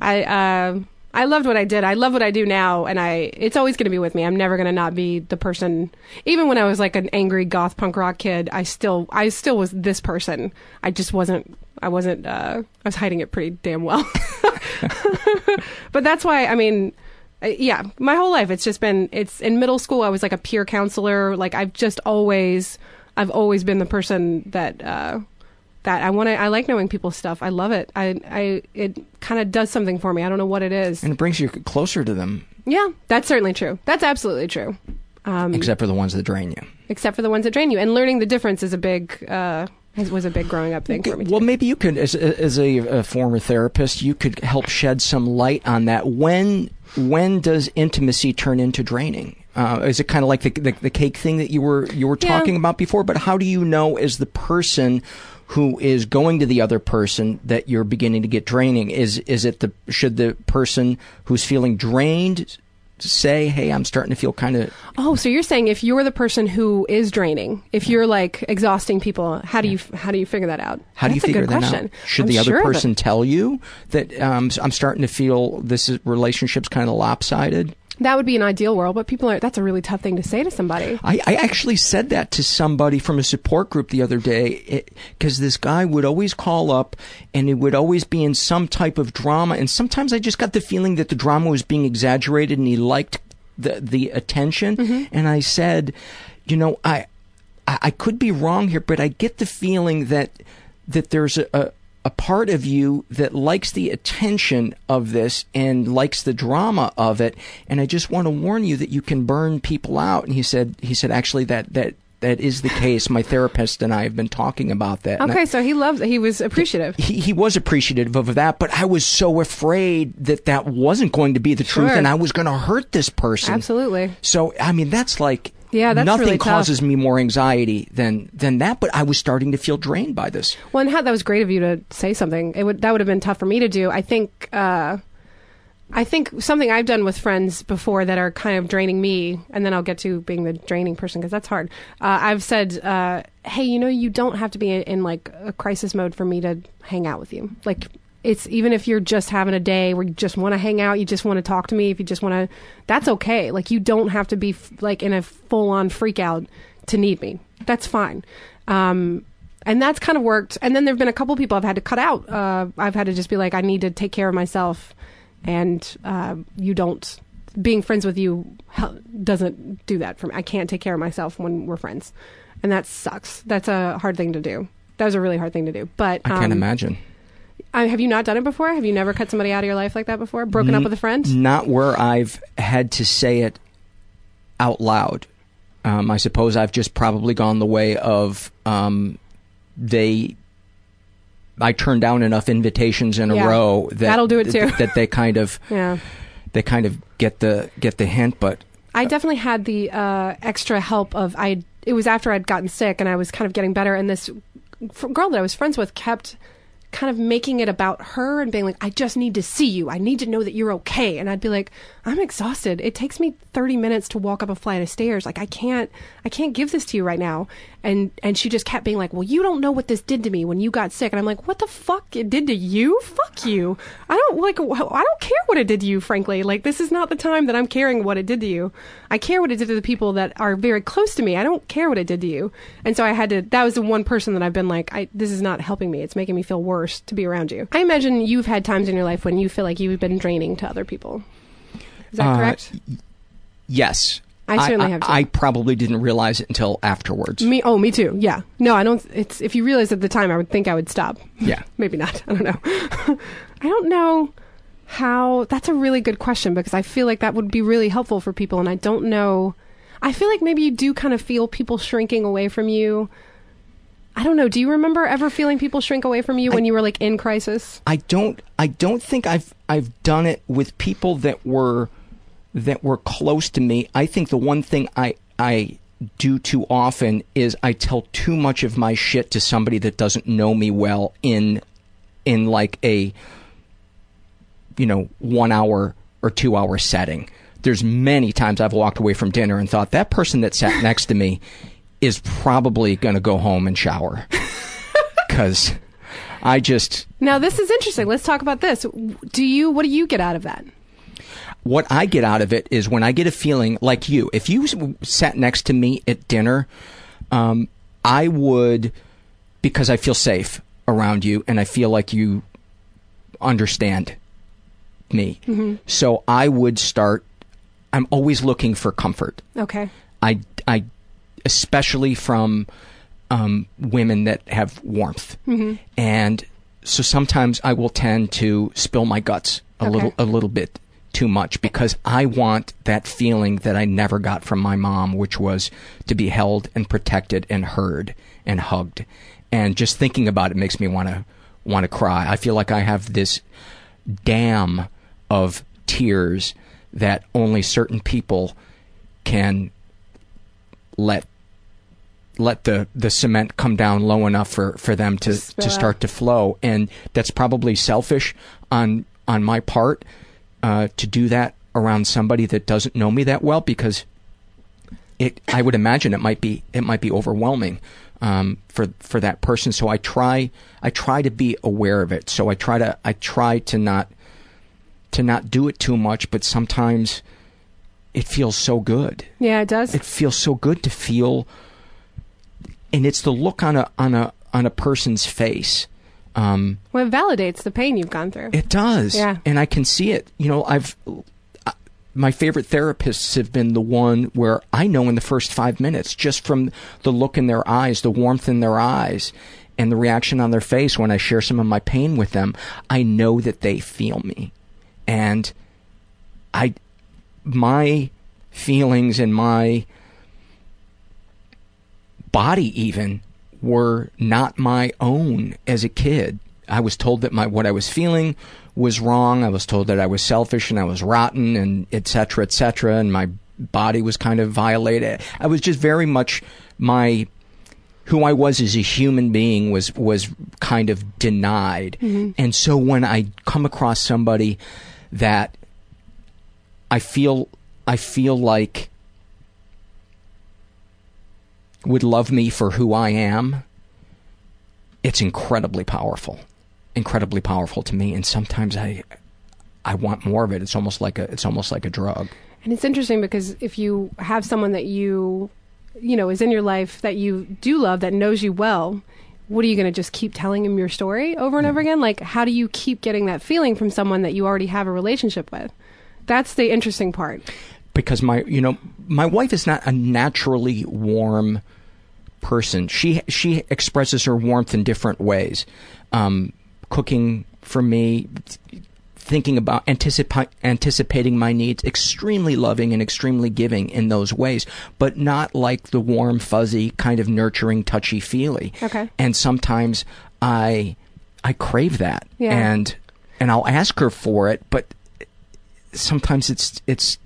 I uh, I loved what I did. I love what I do now, and I it's always going to be with me. I'm never going to not be the person. Even when I was like an angry goth punk rock kid, I still I still was this person. I just wasn't. I wasn't. Uh, I was hiding it pretty damn well. but that's why. I mean. uh, Yeah, my whole life it's just been it's in middle school I was like a peer counselor like I've just always I've always been the person that uh that I want to. I like knowing people's stuff. I love it. I, I, it kind of does something for me. I don't know what it is. and it brings you closer to them, Yeah, that's certainly true. That's absolutely true. Um, except for the ones that drain you. except for the ones that drain you. And learning the difference is a big, uh, was a big growing up thing for me. Well, maybe you could, as, as a, a former therapist, you could help shed some light on that. When when does intimacy turn into draining? Uh, is it kind of like the, the the cake thing that you were you were Yeah. talking about before? But how do you know as the person who is going to the other person that you're beginning to get draining? Is is it the should the person who's feeling drained say, "Hey, I'm starting to feel kind of Oh, so you're saying if you're the person who is draining, if you're like exhausting people, how do you how do you figure that out? How do you figure that question. out? Should I'm the other sure person tell you that um, I'm starting to feel this is, relationship's kind of lopsided? That would be an ideal world, but people are. That's a really tough thing to say to somebody. I, I actually said that to somebody from a support group the other day because this guy would always call up and it would always be in some type of drama. And sometimes I just got the feeling that the drama was being exaggerated and he liked the, the attention. Mm-hmm. And I said, you know, I, I, I could be wrong here, but I get the feeling that, that there's a, a a part of you that likes the attention of this and likes the drama of it and I just want to warn you that you can burn people out and he said he said actually that that that is the case my therapist and I have been talking about that And I- Okay, so he loves. He was appreciative. he, he was appreciative of that, but I was so afraid that that wasn't going to be the truth and I was going to hurt this person. Absolutely. So, I mean, that's like Yeah, that's nothing really causes me more anxiety than than that, but I was starting to feel drained by this. Well, and that was great of you to say something. It would that would have been tough for me to do. I think. Uh, I think something I've done with friends before that are kind of draining me, and then I'll get to being the draining person because that's hard. Uh, I've said, uh, "Hey, you know, you don't have to be in, in like a crisis mode for me to hang out with you. Like, it's even if you're just having a day where you just want to hang out, you just want to talk to me. If you just want to, that's okay. Like, you don't have to be f- like in a full on freak out to need me. That's fine." Um, and that's kind of worked. And then there've been a couple people I've had to cut out. Uh, I've had to just be like, I need to take care of myself and uh, you don't. Being friends with you doesn't do that for me. I can't take care of myself when we're friends, and that sucks. That's a hard thing to do. That was a really hard thing to do. But I can't um, imagine. I, have you not done it before? Have you never cut somebody out of your life like that before? Broken up with a friend? Not where I've had to say it out loud. Um, I suppose I've just probably gone the way of um, they. I turned down enough invitations in a Yeah. row that That'll do it too. that they kind of Yeah. they kind of get the get the hint, but I definitely had the uh, extra help of I. It was after I'd gotten sick and I was kind of getting better, and this f- girl that I was friends with kept kind of making it about her and being like, "I just need to see you. I need to know that you're okay." And I'd be like, "I'm exhausted. It takes me 30 minutes to walk up a flight of stairs. Like I can't, I can't give this to you right now." And and she just kept being like, "Well, you don't know what this did to me when you got sick." And I'm like, "What the fuck it did to you? Fuck you. I don't like. I don't care what it did to you. Frankly, like this is not the time that I'm caring what it did to you. I care what it did to the people that are very close to me. I don't care what it did to you. And so I had to. That was the one person that I've been like, I this is not helping me. It's making me feel worse to be around you. I imagine you've had times in your life when you feel like you've been draining to other people. Is that Uh, correct? yes, I certainly I, have too. I probably didn't realize it until afterwards. Me, oh, me too. Yeah. No, I don't. It's if you realize at the time, I would think I would stop. Yeah. Maybe not. I don't know. I don't know how. That's a really good question because I feel like that would be really helpful for people, and I don't know. I feel like maybe you do kind of feel people shrinking away from you. I don't know. Do you remember ever feeling people shrink away from you when you were like in crisis? I don't I don't think I've I've done it with people that were that were close to me. I think the one thing I I do too often is I tell too much of my shit to somebody that doesn't know me well in in like a you know, 1 hour or 2 hour setting. There's many times I've walked away from dinner and thought that person that sat next to me is probably going to go home and shower. Cuz I just Now this is interesting. Let's talk about this. Do you? What do you get out of that? What I get out of it is when I get a feeling like you, if you sat next to me at dinner, um, I would, because I feel safe around you and I feel like you understand me. Mhm. So I would start, I'm always looking for comfort. Okay. I, I, especially from um, women that have warmth. Mhm. And so sometimes I will tend to spill my guts a Okay. little, a little bit too much because I want that feeling that I never got from my mom, which was to be held and protected and heard and hugged. And just thinking about it makes me want to want to cry. I feel like I have this dam of tears that only certain people can let let the the cement come down low enough for for them to to start to flow and that's probably selfish on on my part uh to do that around somebody that doesn't know me that well because it I would imagine it might be it might be overwhelming um for for that person. So I try I try to be aware of it. So I try to I try to not to not do it too much but sometimes it feels so good. Yeah, it does. it feels so good to feel and it's the look on a on a on a person's face um Well, it validates the pain you've gone through. it does Yeah. and i can see it you know i've uh, my favorite therapists have been the one where i know in the first 5 minutes just from the look in their eyes the warmth in their eyes and the reaction on their face when i share some of my pain with them i know that they feel me and i my feelings and my body even were not my own as a kid. I was told that my what I was feeling was wrong. I was told that I was selfish and I was rotten and etc. cetera, et cetera, and my body was kind of violated. I was just very much my who I was as a human being was was kind of denied. Mhm. And so when I come across somebody that I feel I feel like would love me for who I am, it's incredibly powerful. Incredibly powerful to me and sometimes I I want more of it. It's almost like a it's almost like a drug. And it's interesting because if you have someone that you, you know, is in your life that you do love, that knows you well, what are you going to just keep telling him your story over and over again? Like, how do you keep getting that feeling from someone that you already have a relationship with? That's the interesting part. Because my you know my wife is not a naturally warm person. She she expresses her warmth in different ways. Um, cooking for me, thinking about anticipa- anticipating my needs, extremely loving and extremely giving in those ways, but not like the warm, fuzzy kind of nurturing, touchy feely. Okay. And sometimes I I crave that, Yeah. and and I'll ask her for it, but sometimes it's it's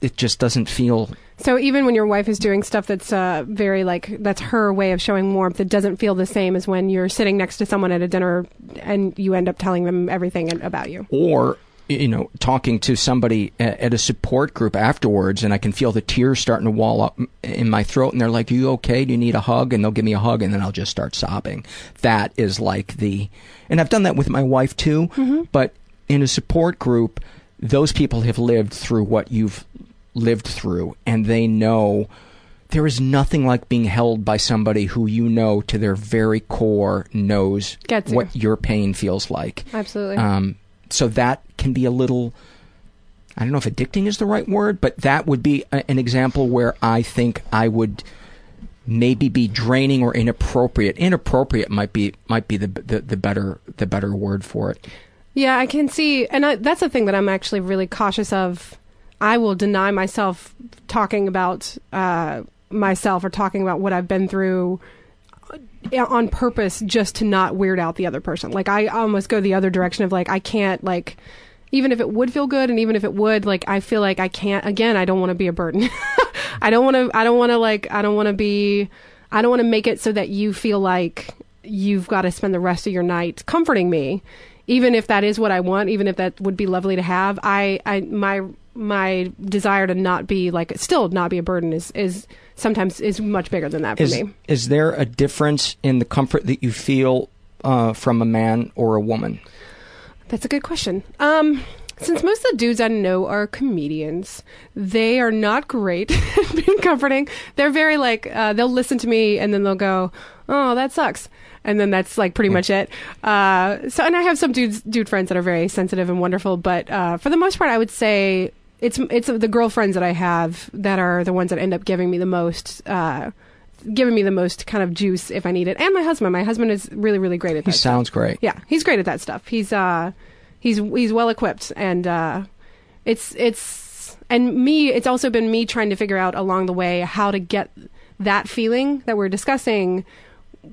it just doesn't feel So even when your wife is doing stuff that's uh, very like that's her way of showing warmth, it doesn't feel the same as when you're sitting next to someone at a dinner and you end up telling them everything about you. or you know talking to somebody at a support group afterwards and i can feel the tears starting to wall up in my throat and they're like you okay? Do you need a hug? And they'll give me a hug and then i'll just start sobbing. That is like the and i've done that with my wife too but in a support group those people have lived through what you've lived through and they know there is nothing like being held by somebody who you know to their very core knows Gets you. what your pain feels like Absolutely. um, so that can be a little, I don't know if addicting is the right word, but that would be a, an example where I think I would maybe be draining or inappropriate. Inappropriate might be might be the the, the better the better word for it. Yeah, I can see, and I, that's the thing that I'm actually really cautious of. I will deny myself talking about uh, myself or talking about what I've been through uh, on purpose just to not weird out the other person. Like I almost go the other direction of like I can't like even if it would feel good and even if it would like I feel like I can't again I don't want to be a burden. I don't want to I don't want to like I don't want to be I don't want to make it so that you feel like you've got to spend the rest of your night comforting me even if that is what I want even if that would be lovely to have. I I my my desire to not be like still not be a burden is is sometimes is much bigger than that for Is me. is there a difference in the comfort that you feel uh, from a man or a woman? That's a good question. Um, since most of the dudes I know are comedians, they are not great at being comforting. They're very like uh, they'll listen to me and then they'll go, "Oh, that sucks," and then that's like pretty much it. Uh, so, and I have some dudes, dude friends that are very sensitive and wonderful, but uh, for the most part, I would say it's it's the girlfriends that I have that are the ones that end up giving me the most. Uh, giving me the most kind of juice if I need it, and my husband. My husband is really, really great at that. He sounds great. Yeah, he's great at that stuff. He's uh he's he's well equipped and uh it's it's and me it's also been me trying to figure out along the way how to get that feeling that we're discussing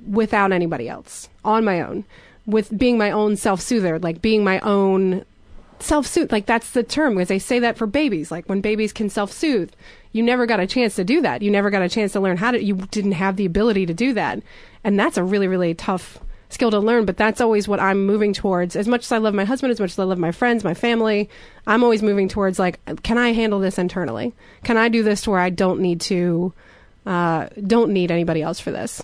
without anybody else on my own with being my own self-soother like being my own self-soothe. Like that's the term because they say that for babies. Like when babies can self-soothe you never got a chance to do that. You never got a chance to learn how to you didn't have the ability to do that. And that's a really really tough skill to learn but that's always what i'm moving towards. As much as i love my husband as much as i love my friends my family i'm always moving towards like can i handle this internally? Can i do this to where i don't need to uh, don't need anybody else for this?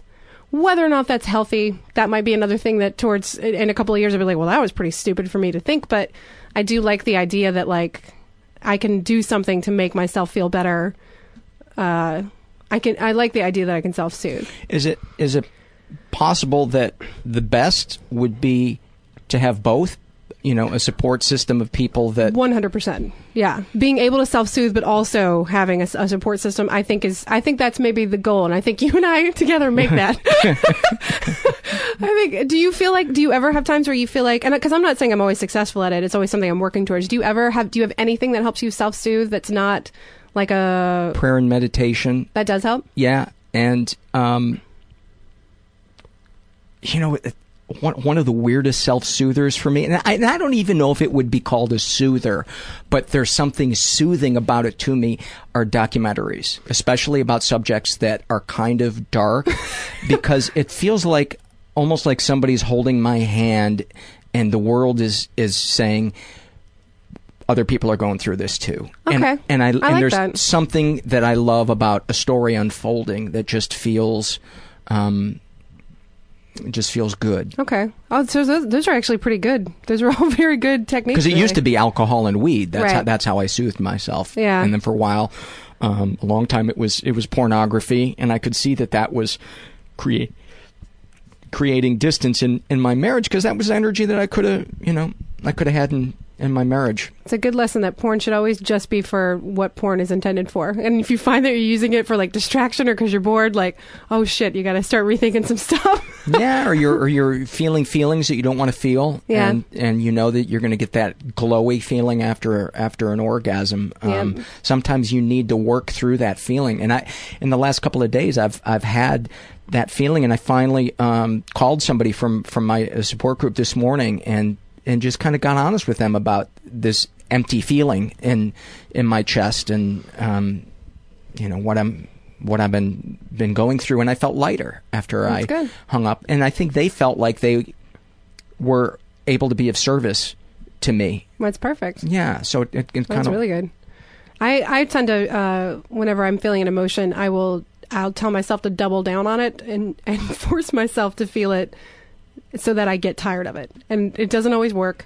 Whether or not that's healthy that might be another thing that towards in a couple of years i'll be like well that was pretty stupid for me to think but i do like the idea that like i can do something to make myself feel better uh, i can i like the idea that i can self-soothe Is it is it possible that the best would be to have both? You know, a support system of people that 100% yeah. Being able to self-soothe but also having a, a, support system i think is i think that's maybe the goal and i think you and i together make that. I think do you feel like do you ever have times where you feel like and because i'm not saying i'm always successful at it it's always something i'm working towards do you ever have do you have anything that helps you self-soothe that's not like a prayer and meditation. That does help? Yeah, and um, you know, it- one one of the weirdest self soothers for me, and I, and I don't even know if it would be called a soother, but there's something soothing about it to me. Are documentaries, especially about subjects that are kind of dark, because it feels like almost like somebody's holding my hand, and the world is is saying. Other people are going through this too, and, Okay. and I, I and like there's that. something that I love about a story unfolding that just feels, um, it just feels good. okay oh so those, those are actually pretty good those are all very good techniques Because it used to be alcohol and weed. That's how, that's how I soothed myself. Yeah. And then for a while, um, a long time, it was it was pornography, and I could see that that was create creating distance in in my marriage because that was energy that I could have you know I could have had in in my marriage. It's a good lesson that porn should always just be for what porn is intended for. And if you find that you're using it for like distraction or because you're bored, like, oh shit, you got to start rethinking some stuff. yeah, or you're or you're feeling feelings that you don't want to feel, Yeah. and and you know that you're going to get that glowy feeling after after an orgasm. Um, Yep. Sometimes you need to work through that feeling, and I in the last couple of days I've I've had that feeling, and I finally um, called somebody from from my support group this morning, and and just kind of got honest with them about this empty feeling in in my chest, and um, you know what I'm what I've been been going through, and I felt lighter after That's I good. hung up, and I think they felt like they were able to be of service to me. That's perfect. Yeah, so it, it, it kind That's really good. I, I tend to uh, whenever I'm feeling an emotion, I will I'll tell myself to double down on it and and force myself to feel it so that I get tired of it. And it doesn't always work.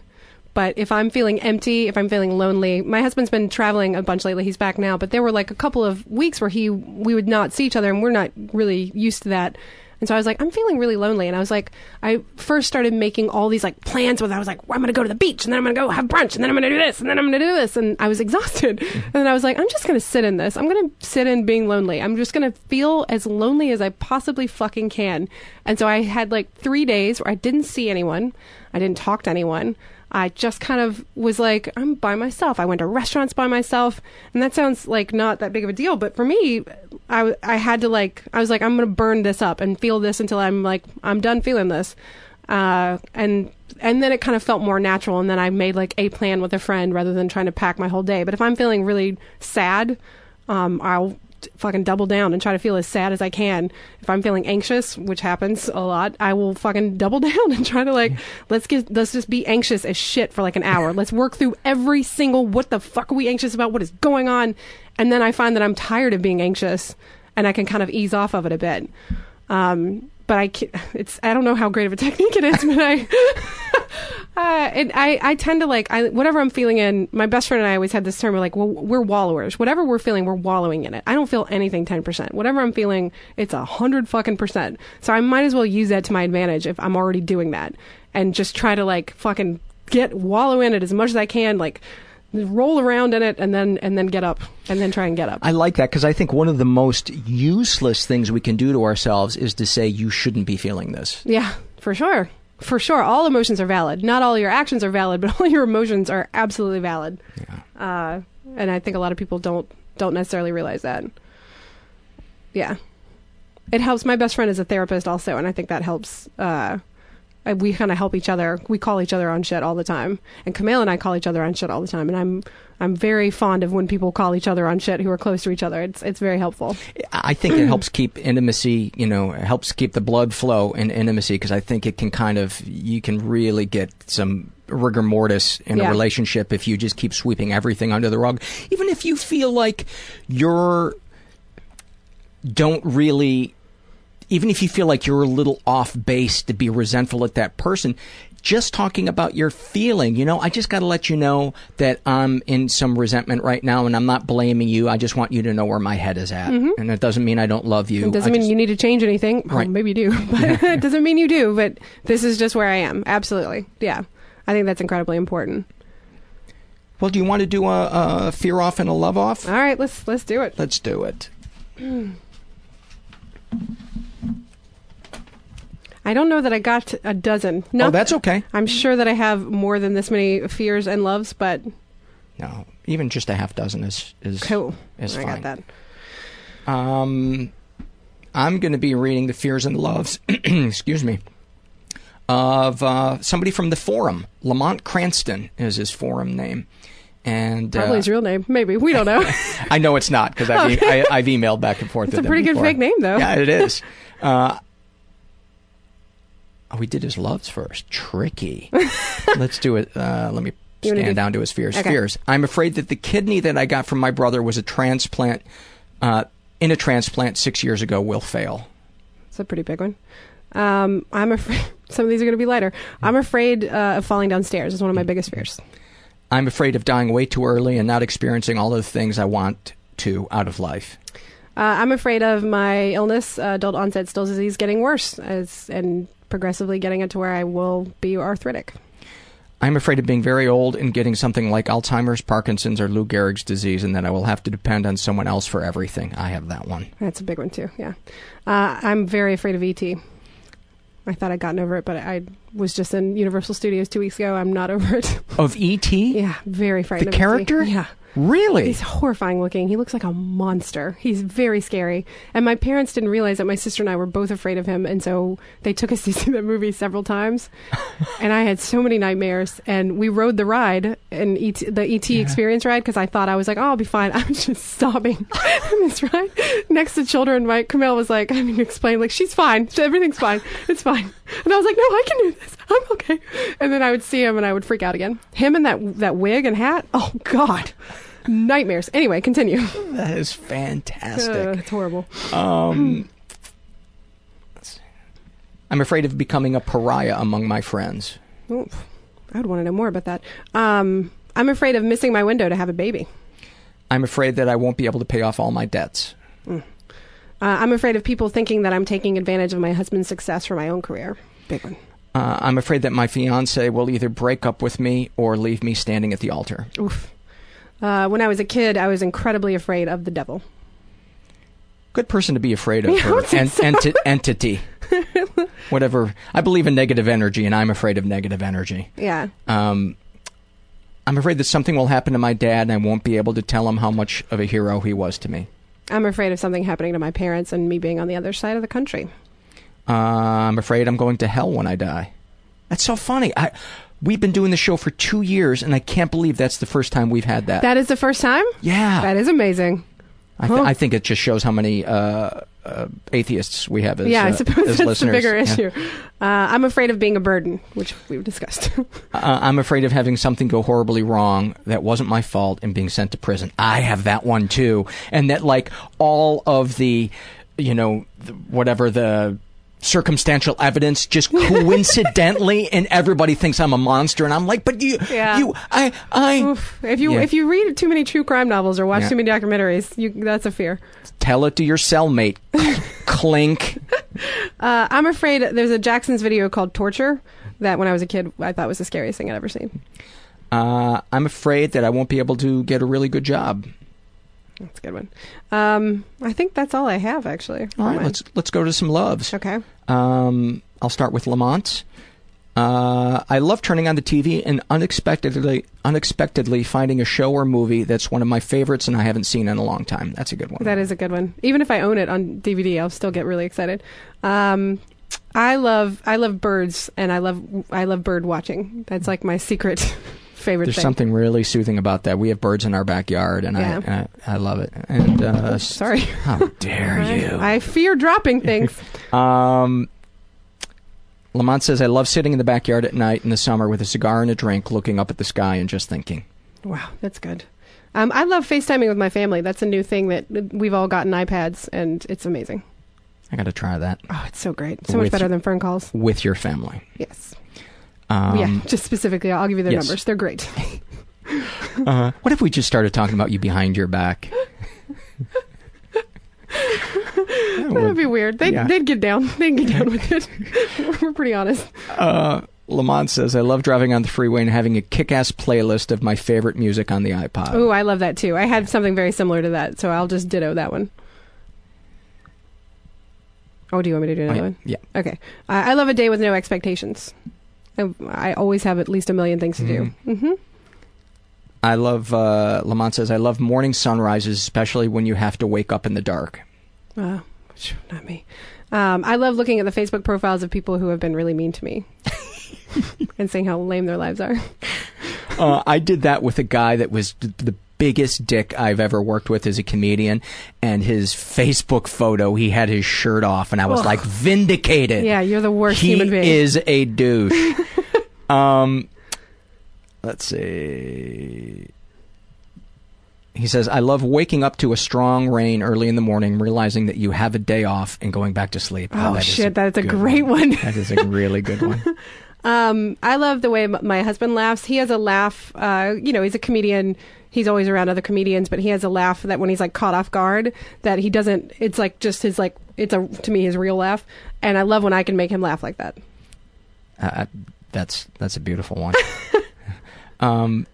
But if I'm feeling empty, if I'm feeling lonely, my husband's been traveling a bunch lately. He's back now, but there were like a couple of weeks where he we would not see each other, and we're not really used to that. And so I was like, I'm feeling really lonely. And I was like, I first started making all these like plans with, I was like, well, I'm going to go to the beach and then I'm going to go have brunch and then I'm going to do this and then I'm going to do this. And I was exhausted. Mm-hmm. and then I was like, I'm just going to sit in this. I'm going to sit in being lonely. I'm just going to feel as lonely as I possibly fucking can. And so I had like three days where I didn't see anyone. I didn't talk to anyone. I just kind of was like, I'm by myself. I went to restaurants by myself. And that sounds like not that big of a deal. But for me, I, I had to like, I was like, I'm going to burn this up and feel this until I'm like, I'm done feeling this. Uh, and, and then it kind of felt more natural. And then I made like a plan with a friend rather than trying to pack my whole day. But if I'm feeling really sad, um, I'll fucking double down and try to feel as sad as I can. If I'm feeling anxious, which happens a lot, I will fucking double down and try to like let's get let's just be anxious as shit for like an hour. Let's work through every single what the fuck are we anxious about? What is going on? And then I find that I'm tired of being anxious and I can kind of ease off of it a bit. Um, but I it's I don't know how great of a technique it is, but I uh, and I, I tend to like I whatever I'm feeling in. My best friend and I always had this term. We're like, well, we're wallowers. Whatever we're feeling, we're wallowing in it. I don't feel anything ten percent. Whatever I'm feeling, it's a hundred fucking percent. So I might as well use that to my advantage if I'm already doing that, and just try to like fucking get wallow in it as much as I can. Like roll around in it and then and then get up and then try and get up. I like that because I think one of the most useless things we can do to ourselves is to say you shouldn't be feeling this. Yeah, for sure. For sure. All emotions are valid. Not all your actions are valid, but all your emotions are absolutely valid. Yeah. Uh, and I think a lot of people don't don't necessarily realize that. Yeah. It helps. My best friend is a therapist also, and I think that helps. Uh, uh, we kind of help each other. We call each other on shit all the time, and Kumail and I call each other on shit all the time. And I'm I'm very fond of when people call each other on shit who are close to each other. It's it's very helpful. I think it helps keep intimacy, you know, it helps keep the blood flow in intimacy because I think it can kind of, you can really get some rigor mortis in Yeah. a relationship if you just keep sweeping everything under the rug. Even if you feel like you're, don't really, even if you feel like you're a little off base to be resentful at that person, just talking about your feeling, you know, I just got to let you know that I'm in some resentment right now and I'm not blaming you. I just want you to know where my head is at. Mhm. And it doesn't mean I don't love you. It doesn't I mean just- you need to change anything. Well, Right. maybe you do, but it doesn't mean you do. But this is just where I am. Absolutely. Yeah. I think that's incredibly important. Well, do you want to do a, a fear off and a love off? All right, let's let's do it. Let's do it. I don't know that I got a dozen. No, Oh, that's okay. I'm sure that I have more than this many fears and loves, but No, even just a half dozen is is cool. is I fine. got that. Um, I'm going to be reading the fears and loves. excuse me. Of uh, somebody from the forum, Lamont Cranston is his forum name, and Probably uh, his real name. Maybe we don't know. I know it's not because I've, e-. I, I've emailed back and forth. It's a pretty good before. fake name, though. Yeah, it is. Uh, oh, we did his loves first. Tricky. Let's do it. Uh, let me stand do- down to his fears. Okay. Fears. I'm afraid that the kidney that I got from my brother was a transplant. Uh, in a transplant six years ago, will fail. It's a pretty big one. Um, I'm afraid some of these are going to be lighter. I'm afraid uh, of falling downstairs. It's one of my biggest fears. I'm afraid of dying way too early and not experiencing all of the things I want to out of life. Uh, I'm afraid of my illness, uh, adult onset Still's disease, getting worse as and progressively getting it to where I will be arthritic. I'm afraid of being very old and getting something like Alzheimer's, Parkinson's, or Lou Gehrig's disease, and that I will have to depend on someone else for everything. I have that one. That's a big one too. Yeah, uh, I'm very afraid of ET. I thought I'd gotten over it, but I was just in Universal Studios two weeks ago. I'm not over it. Of ET? yeah, very frightened. The character? Yeah. Really? He's horrifying looking. He looks like a monster. He's very scary. And my parents didn't realize that my sister and I were both afraid of him, and so they took us to see that movie several times. and I had so many nightmares. And we rode the ride, and ET, the ET experience ride, because I thought I was like, oh, I'll be fine. I was just sobbing on this ride next to children. My Kumail was like, I mean, explain like she's fine. Everything's fine. It's fine. And I was like, no, I can do this. I'm okay. And then I would see him, and I would freak out again. Him and that that wig and hat. Oh God nightmares. Anyway, continue. That is fantastic. Uh, it's horrible. Um, I'm afraid of becoming a pariah among my friends. Oof. I would want to know more about that. Um, I'm afraid of missing my window to have a baby. I'm afraid that I won't be able to pay off all my debts. Mm. Uh, I'm afraid of people thinking that I'm taking advantage of my husband's success for my own career. Big one. Uh, I'm afraid that my fiance will either break up with me or leave me standing at the altar. Oof. Uh, when I was a kid, I was incredibly afraid of the devil. Good person to be afraid of. Yeah, her en- so. enti- entity. Whatever. I believe in negative energy, and I'm afraid of negative energy. Yeah. Um, I'm afraid that something will happen to my dad, and I won't be able to tell him how much of a hero he was to me. I'm afraid of something happening to my parents and me being on the other side of the country. Uh, I'm afraid I'm going to hell when I die. That's so funny. I, we've been doing the show for two years, and I can't believe that's the first time we've had that. That is the first time? yeah. That is amazing. I, th- Huh. I think it just shows how many uh, uh, atheists we have as, yeah, I uh, suppose as that's listeners. the bigger Yeah. issue. Uh, I'm afraid of being a burden, which we've discussed. Uh, I'm afraid of having something go horribly wrong that wasn't my fault and being sent to prison. I have that one too, and that like all of the, you know, the, whatever the circumstantial evidence just coincidentally and everybody thinks I'm a monster and I'm like but you Yeah. you I I Oof. If you Yeah. if you read too many true crime novels or watch Yeah. too many documentaries, you, that's a fear. tell it to your cellmate clink Uh, I'm afraid there's a Jackson's video called Torture that when I was a kid I thought was the scariest thing I'd ever seen. uh, I'm afraid that I won't be able to get a really good job That's a good one. Um, I think that's all I have actually. all right let's let's go to some loves Okay. Um, I'll start with Lamont. Uh, I love turning on the TV and unexpectedly, unexpectedly finding a show or movie that's one of my favorites and I haven't seen in a long time. That's a good one. That is a good one. Even if I own it on DVD, I'll still get really excited. Um, I love I love birds and I love I love bird watching. That's like my secret favorite There's thing. something really soothing about that. We have birds in our backyard, and Yeah. I, I I love it. And uh, Sorry. how dare you? I fear dropping things. Um, Lamont says, "I love sitting in the backyard at night in the summer with a cigar and a drink, looking up at the sky and just thinking." wow, that's good. Um, I love FaceTiming with my family. That's a new thing that we've all gotten iPads, and it's amazing. I got to try that Oh, it's so great. So much better than phone calls. with your family. Yes. Um, yeah, just specifically, I'll give you their yes. numbers. They're great. Uh, what if we just started talking about you behind your back? that would be weird. They'd, yeah. they'd get down. They'd get down with it. We're pretty honest. Uh, Lamont says, I love driving on the freeway and having a kick ass playlist of my favorite music on the iPod. Oh, I love that too. I had something very similar to that, so I'll just ditto that one. Oh, do you want me to do another yeah. one? Yeah. Okay. I I love a day with no expectations. I, always have at least a million things to do. Mm-hmm. I love, uh, Lamont says, I love morning sunrises, especially when you have to wake up in the dark. Uh, not me. Um, I love looking at the Facebook profiles of people who have been really mean to me and seeing how lame their lives are. Uh, I did that with a guy that was the biggest dick I've ever worked with as a comedian, and his Facebook photo, he had his shirt off, and I was Ugh. like, vindicated. Yeah, you're the worst he human being. is a douche. um, let's see. He says, I love waking up to a strong rain early in the morning, realizing that you have a day off and going back to sleep. Oh, that is shit, that's a great one. That is a really good one. Um, I love the way my husband laughs. He has a laugh. Uh, you know, he's a comedian. He's always around other comedians, but he has a laugh that when he's like caught off guard, that he doesn't. It's like just his like. It's a to me his real laugh, and I love when I can make him laugh like that. Uh, that's that's a beautiful one. um,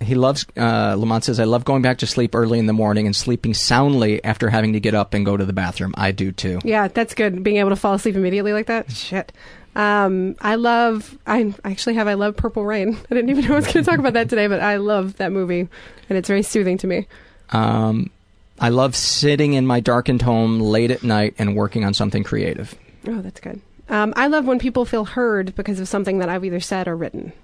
he loves. Uh, Lamont says, "I love going back to sleep early in the morning and sleeping soundly after having to get up and go to the bathroom. I do too. Yeah, that's good. Being able to fall asleep immediately like that. Shit. Um, I love. I actually have. I love Purple Rain. I didn't even know I was going to talk about that today, but I love that movie, and it's very soothing to me. Um, I love sitting in my darkened home late at night and working on something creative. Oh, that's good. Um, I love when people feel heard because of something that I've either said or written.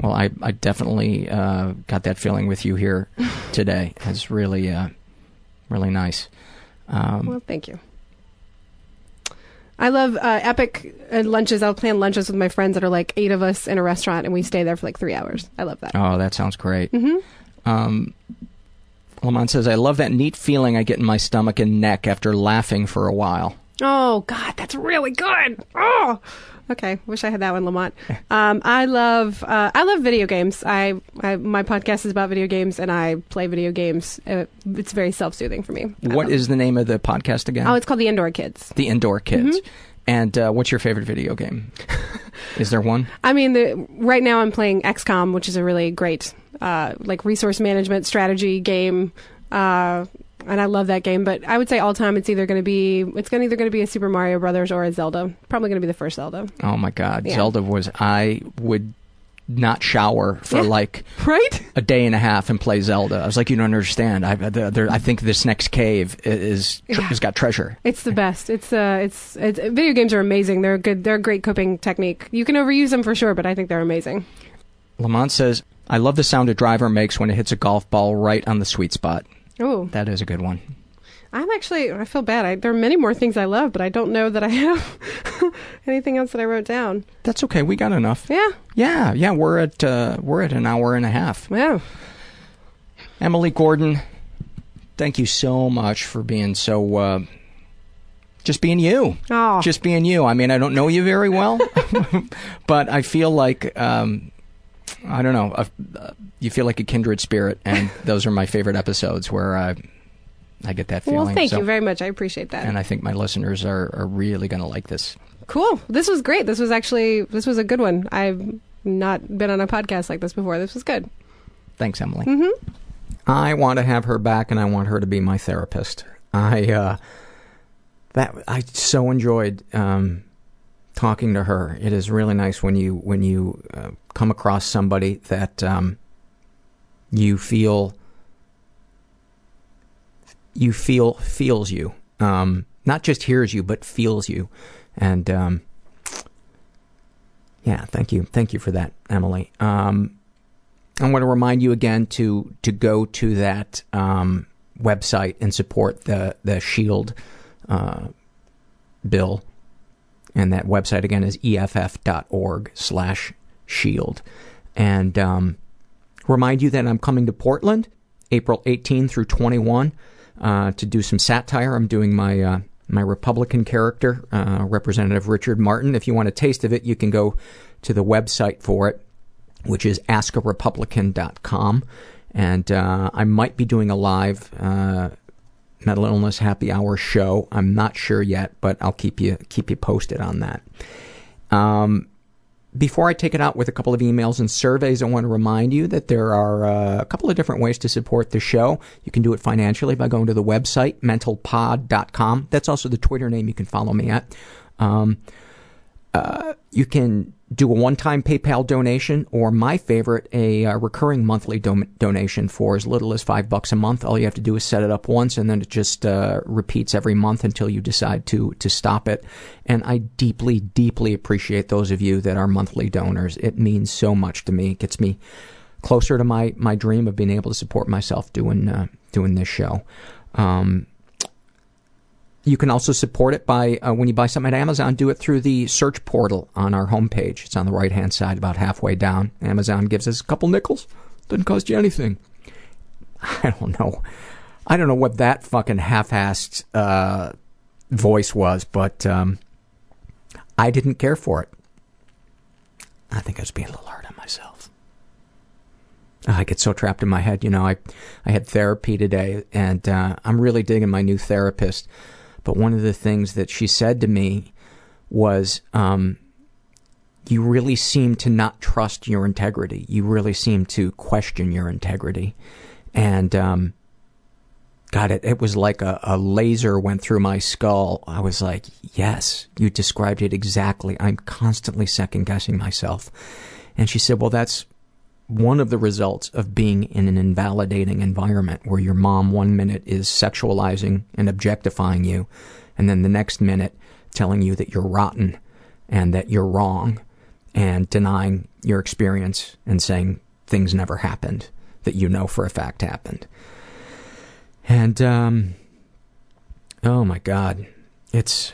Well, I, I definitely uh, got that feeling with you here today. It's really, uh, really nice. Um, well, thank you. I love uh, epic uh, lunches. I'll plan lunches with my friends that are like eight of us in a restaurant, and we stay there for like three hours. I love that. Oh, that sounds great. hmm Um, Lamont says, I love that neat feeling I get in my stomach and neck after laughing for a while. Oh God, that's really good. Oh, okay. Wish I had that one, Lamont. Um, I love uh, I love video games. I, I my podcast is about video games, and I play video games. Uh, it's very self soothing for me. What is the name of the podcast again? Oh, it's called The Indoor Kids. The Indoor Kids. Mhm. And uh, what's your favorite video game? is there one? I mean, the, right now I'm playing XCOM, which is a really great uh, like resource management strategy game. Uh, and I love that game, but I would say all time it's either going to be it's going to either going to be a Super Mario Brothers or a Zelda. Probably going to be the first Zelda. Oh my God, Yeah. Zelda was. I would not shower for Yeah. like right a day and a half and play Zelda. I was like, you don't understand. I, the, there, I think this next cave is tr- Yeah. has got treasure. It's the best. It's uh, it's, it's video games are amazing. They're good. They're a great coping technique. You can overuse them for sure, but I think they're amazing. Lamont says, "I love the sound a driver makes when it hits a golf ball right on the sweet spot." Oh, That is a good one. I'm actually. I feel bad. I, there are many more things I love, but I don't know that I have anything else that I wrote down. That's okay. We got enough. Yeah. Yeah, yeah. We're at uh, we're at an hour and a half. Wow. Emily Gordon, thank you so much for being so. Uh, just being you. Oh. Just being you. I mean, I don't know you very well, but I feel like um, I don't know. Uh, you feel like a kindred spirit, and those are my favorite episodes where I I get that feeling. Well, thank So- you very much. I appreciate that. And I think my listeners are, are really going to like this. Cool. This was great. This was actually this was a good one. I've not been on a podcast like this before. This was good. Thanks, Emily. Mm-hmm. I want to have her back, and I want her to be my therapist. I uh, that I so enjoyed um, talking to her. It is really nice when you when you uh, come across somebody that um, you feel you feel feels you, um, not just hears you, but feels you, and um, yeah, thank you, thank you for that, Emily. Um, I want to remind you again to to go to that um, website and support the the Shield uh, bill, and that website again is eff.org slash shield, and um, remind you that I'm coming to Portland, April 18 through 21, uh, to do some satire. I'm doing my uh, my Republican character, uh, Representative Richard Martin. If you want a taste of it, you can go to the website for it which is askarepublican.com. And uh, I might be doing a live uh, mental illness happy hour show. I'm not sure yet, but I'll keep you keep you posted on that. Um, before I take it out with a couple of emails and surveys, I want to remind you that there are uh, a couple of different ways to support the show. You can do it financially by going to the website, mentalpod.com. That's also the Twitter name you can follow me at. Um, uh, you can do a one-time PayPal donation, or my favorite, a uh, recurring monthly do- donation for as little as five bucks a month. All you have to do is set it up once, and then it just uh, repeats every month until you decide to to stop it. And I deeply, deeply appreciate those of you that are monthly donors. It means so much to me. It gets me closer to my my dream of being able to support myself doing uh, doing this show. Um, you can also support it by, uh, when you buy something at Amazon, do it through the search portal on our homepage. It's on the right hand side, about halfway down. Amazon gives us a couple nickels. Doesn't cost you anything. I don't know. I don't know what that fucking half assed uh, voice was, but um, I didn't care for it. I think I was being a little hard on myself. I get so trapped in my head. You know, I, I had therapy today, and uh, I'm really digging my new therapist. But one of the things that she said to me was, um, you really seem to not trust your integrity. You really seem to question your integrity. And, um, God, it, it was like a, a laser went through my skull. I was like, yes, you described it exactly. I'm constantly second guessing myself. And she said, well, that's one of the results of being in an invalidating environment where your mom one minute is sexualizing and objectifying you, and then the next minute telling you that you're rotten and that you're wrong and denying your experience and saying things never happened that you know for a fact happened. And, um, oh my God, it's,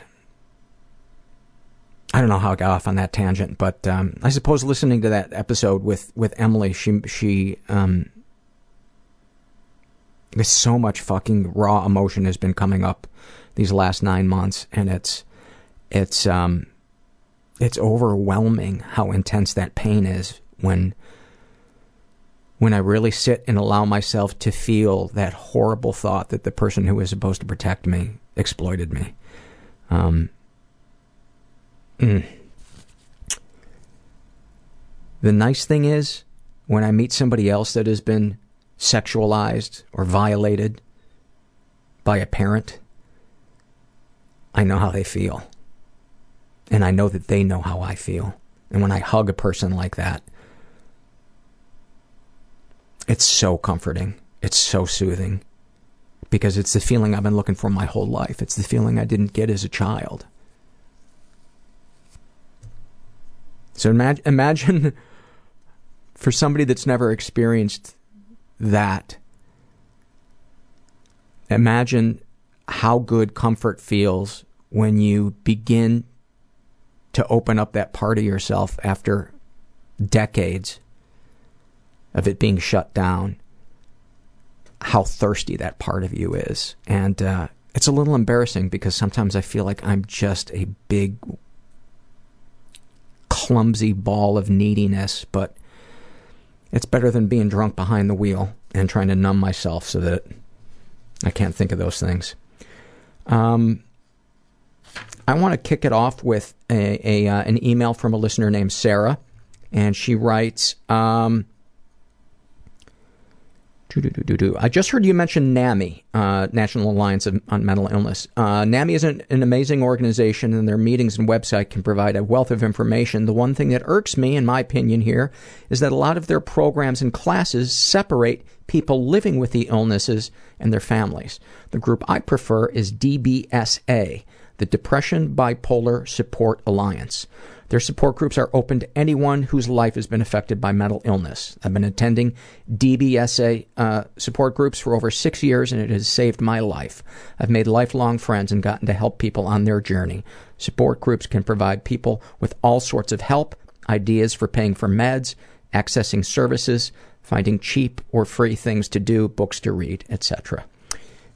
I don't know how I got off on that tangent, but um, I suppose listening to that episode with, with Emily, she, she, um, there's so much fucking raw emotion has been coming up these last nine months, and it's, it's, um, it's overwhelming how intense that pain is when when I really sit and allow myself to feel that horrible thought that the person who was supposed to protect me exploited me. Um, mm. The nice thing is, when I meet somebody else that has been sexualized or violated by a parent, I know how they feel. And I know that they know how I feel. And when I hug a person like that, it's so comforting. It's so soothing. Because it's the feeling I've been looking for my whole life. It's the feeling I didn't get as a child. So imagine, imagine for somebody that's never experienced that, imagine how good comfort feels when you begin to open up that part of yourself after decades of it being shut down, how thirsty that part of you is. And uh, it's a little embarrassing because sometimes I feel like I'm just a big, clumsy ball of neediness, but it's better than being drunk behind the wheel and trying to numb myself so that I can't think of those things. Um, I want to kick it off with a, a uh, an email from a listener named Sarah, and she writes. Um, I just heard you mention NAMI, uh, National Alliance on Mental Illness. Uh, NAMI is an, an, amazing organization, and their meetings and website can provide a wealth of information. The one thing that irks me, in my opinion, here, is that a lot of their programs and classes separate people living with the illnesses and their families. The group I prefer is DBSA, the Depression Bipolar Support Alliance. Their support groups are open to anyone whose life has been affected by mental illness. I've been attending DBSA uh, support groups for over six years, and it has saved my life. I've made lifelong friends and gotten to help people on their journey. Support groups can provide people with all sorts of help, ideas for paying for meds, accessing services, finding cheap or free things to do, books to read, etc.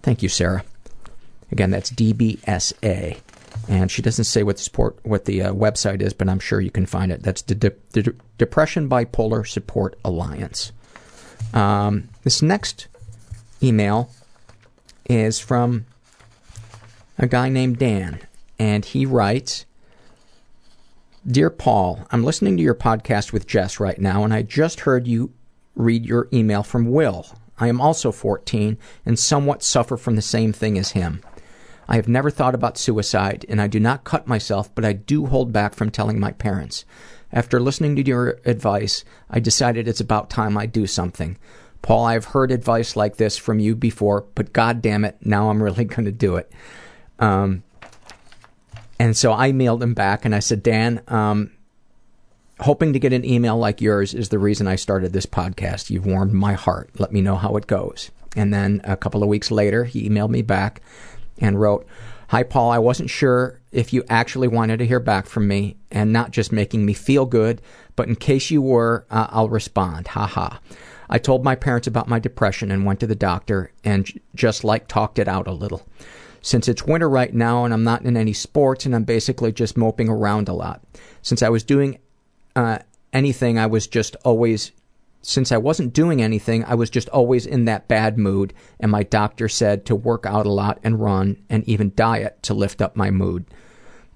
Thank you, Sarah. Again, that's DBSA and she doesn't say what the support what the uh, website is, but I'm sure you can find it. That's the, De- De- Depression Bipolar Support Alliance. Um, this next email is from a guy named Dan, and he writes. Dear Paul, I'm listening to your podcast with Jess right now, and I just heard you read your email from Will. I am also 14 and somewhat suffer from the same thing as him. I have never thought about suicide, and I do not cut myself, but I do hold back from telling my parents. After listening to your advice, I decided it's about time I do something. Paul, I've heard advice like this from you before, but god damn it, now I'm really going to do it. Um, and so I mailed him back and I said, Dan, um, hoping to get an email like yours is the reason I started this podcast. You've warmed my heart. Let me know how it goes. And then a couple of weeks later, he emailed me back and wrote, Hi, Paul. I wasn't sure if you actually wanted to hear back from me and not just making me feel good, but in case you were, uh, I'll respond. Ha ha. I told my parents about my depression and went to the doctor and just like talked it out a little. Since it's winter right now and I'm not in any sports and I'm basically just moping around a lot. Since I was doing uh, anything, I was just always since I wasn't doing anything, I was just always in that bad mood, and my doctor said to work out a lot and run and even diet to lift up my mood.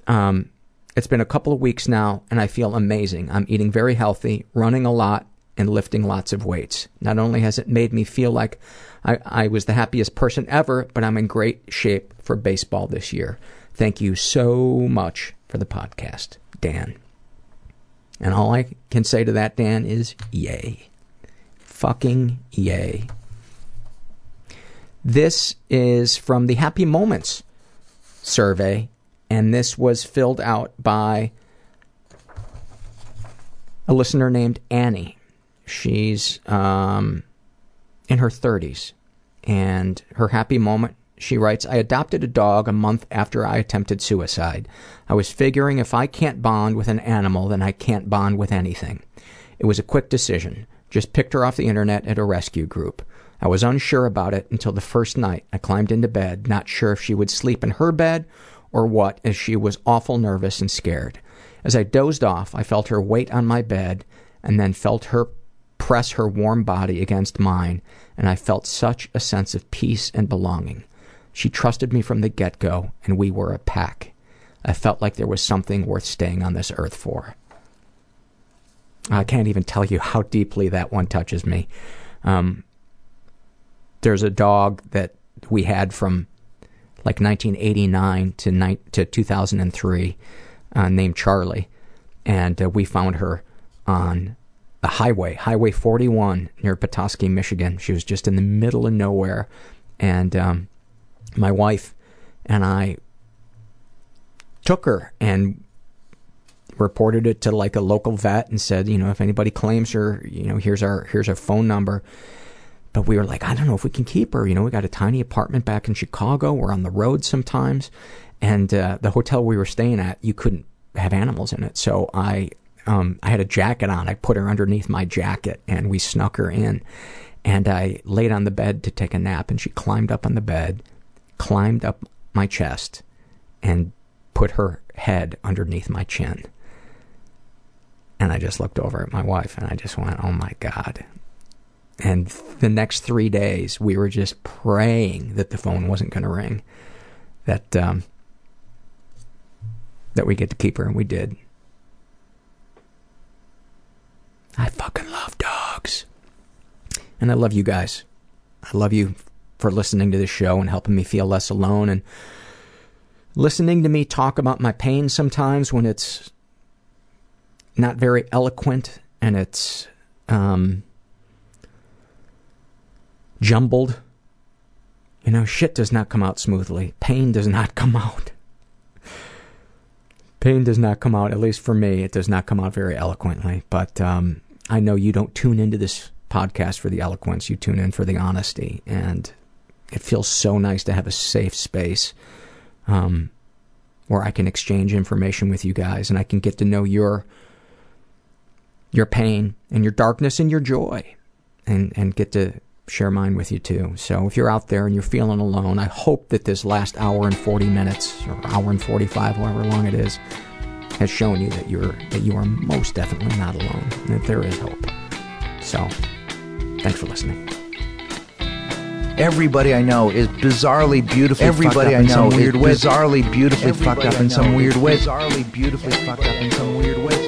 Um, It's been a couple of weeks now, and I feel amazing. I'm eating very healthy, running a lot, and lifting lots of weights. Not only has it made me feel like I, I was the happiest person ever, but I'm in great shape for baseball this year. Thank you so much for the podcast, Dan. And all I can say to that, Dan, is yay. Fucking yay. This is from the Happy Moments survey, and this was filled out by a listener named Annie. She's um, in her 30s, and her happy moment she writes, I adopted a dog a month after I attempted suicide. I was figuring if I can't bond with an animal, then I can't bond with anything. It was a quick decision. Just picked her off the internet at a rescue group. I was unsure about it until the first night. I climbed into bed, not sure if she would sleep in her bed or what, as she was awful nervous and scared. As I dozed off, I felt her weight on my bed and then felt her press her warm body against mine, and I felt such a sense of peace and belonging. She trusted me from the get go, and we were a pack. I felt like there was something worth staying on this earth for. I can't even tell you how deeply that one touches me. Um, there's a dog that we had from like 1989 to, ni- to 2003 uh, named Charlie, and uh, we found her on a highway, Highway 41 near Petoskey, Michigan. She was just in the middle of nowhere, and um, my wife and I took her and reported it to like a local vet and said, you know, if anybody claims her, you know, here's our here's our phone number. But we were like, I don't know if we can keep her. You know, we got a tiny apartment back in Chicago. We're on the road sometimes, and uh, the hotel we were staying at, you couldn't have animals in it. So I, um, I had a jacket on. I put her underneath my jacket, and we snuck her in. And I laid on the bed to take a nap, and she climbed up on the bed, climbed up my chest, and put her head underneath my chin. And I just looked over at my wife and I just went, oh my God. And the next three days, we were just praying that the phone wasn't going to ring, that um, that we get to keep her, and we did. I fucking love dogs, and I love you guys. I love you for listening to this show and helping me feel less alone, and listening to me talk about my pain sometimes when it's not very eloquent and it's um, jumbled. You know, shit does not come out smoothly. Pain does not come out. Pain does not come out, at least for me, it does not come out very eloquently. But um, I know you don't tune into this podcast for the eloquence, you tune in for the honesty. And it feels so nice to have a safe space um, where I can exchange information with you guys and I can get to know your your pain and your darkness and your joy and and get to share mine with you too. So if you're out there and you're feeling alone, I hope that this last hour and 40 minutes or hour and 45, however long it is, has shown you that you're that you are most definitely not alone and that there is hope. So, thanks for listening. Everybody I know is bizarrely beautifully Everybody fucked up I know in some weird way. Bizarrely beautifully Everybody fucked up in some weird way. Bizarrely beautifully fucked up in some weird way.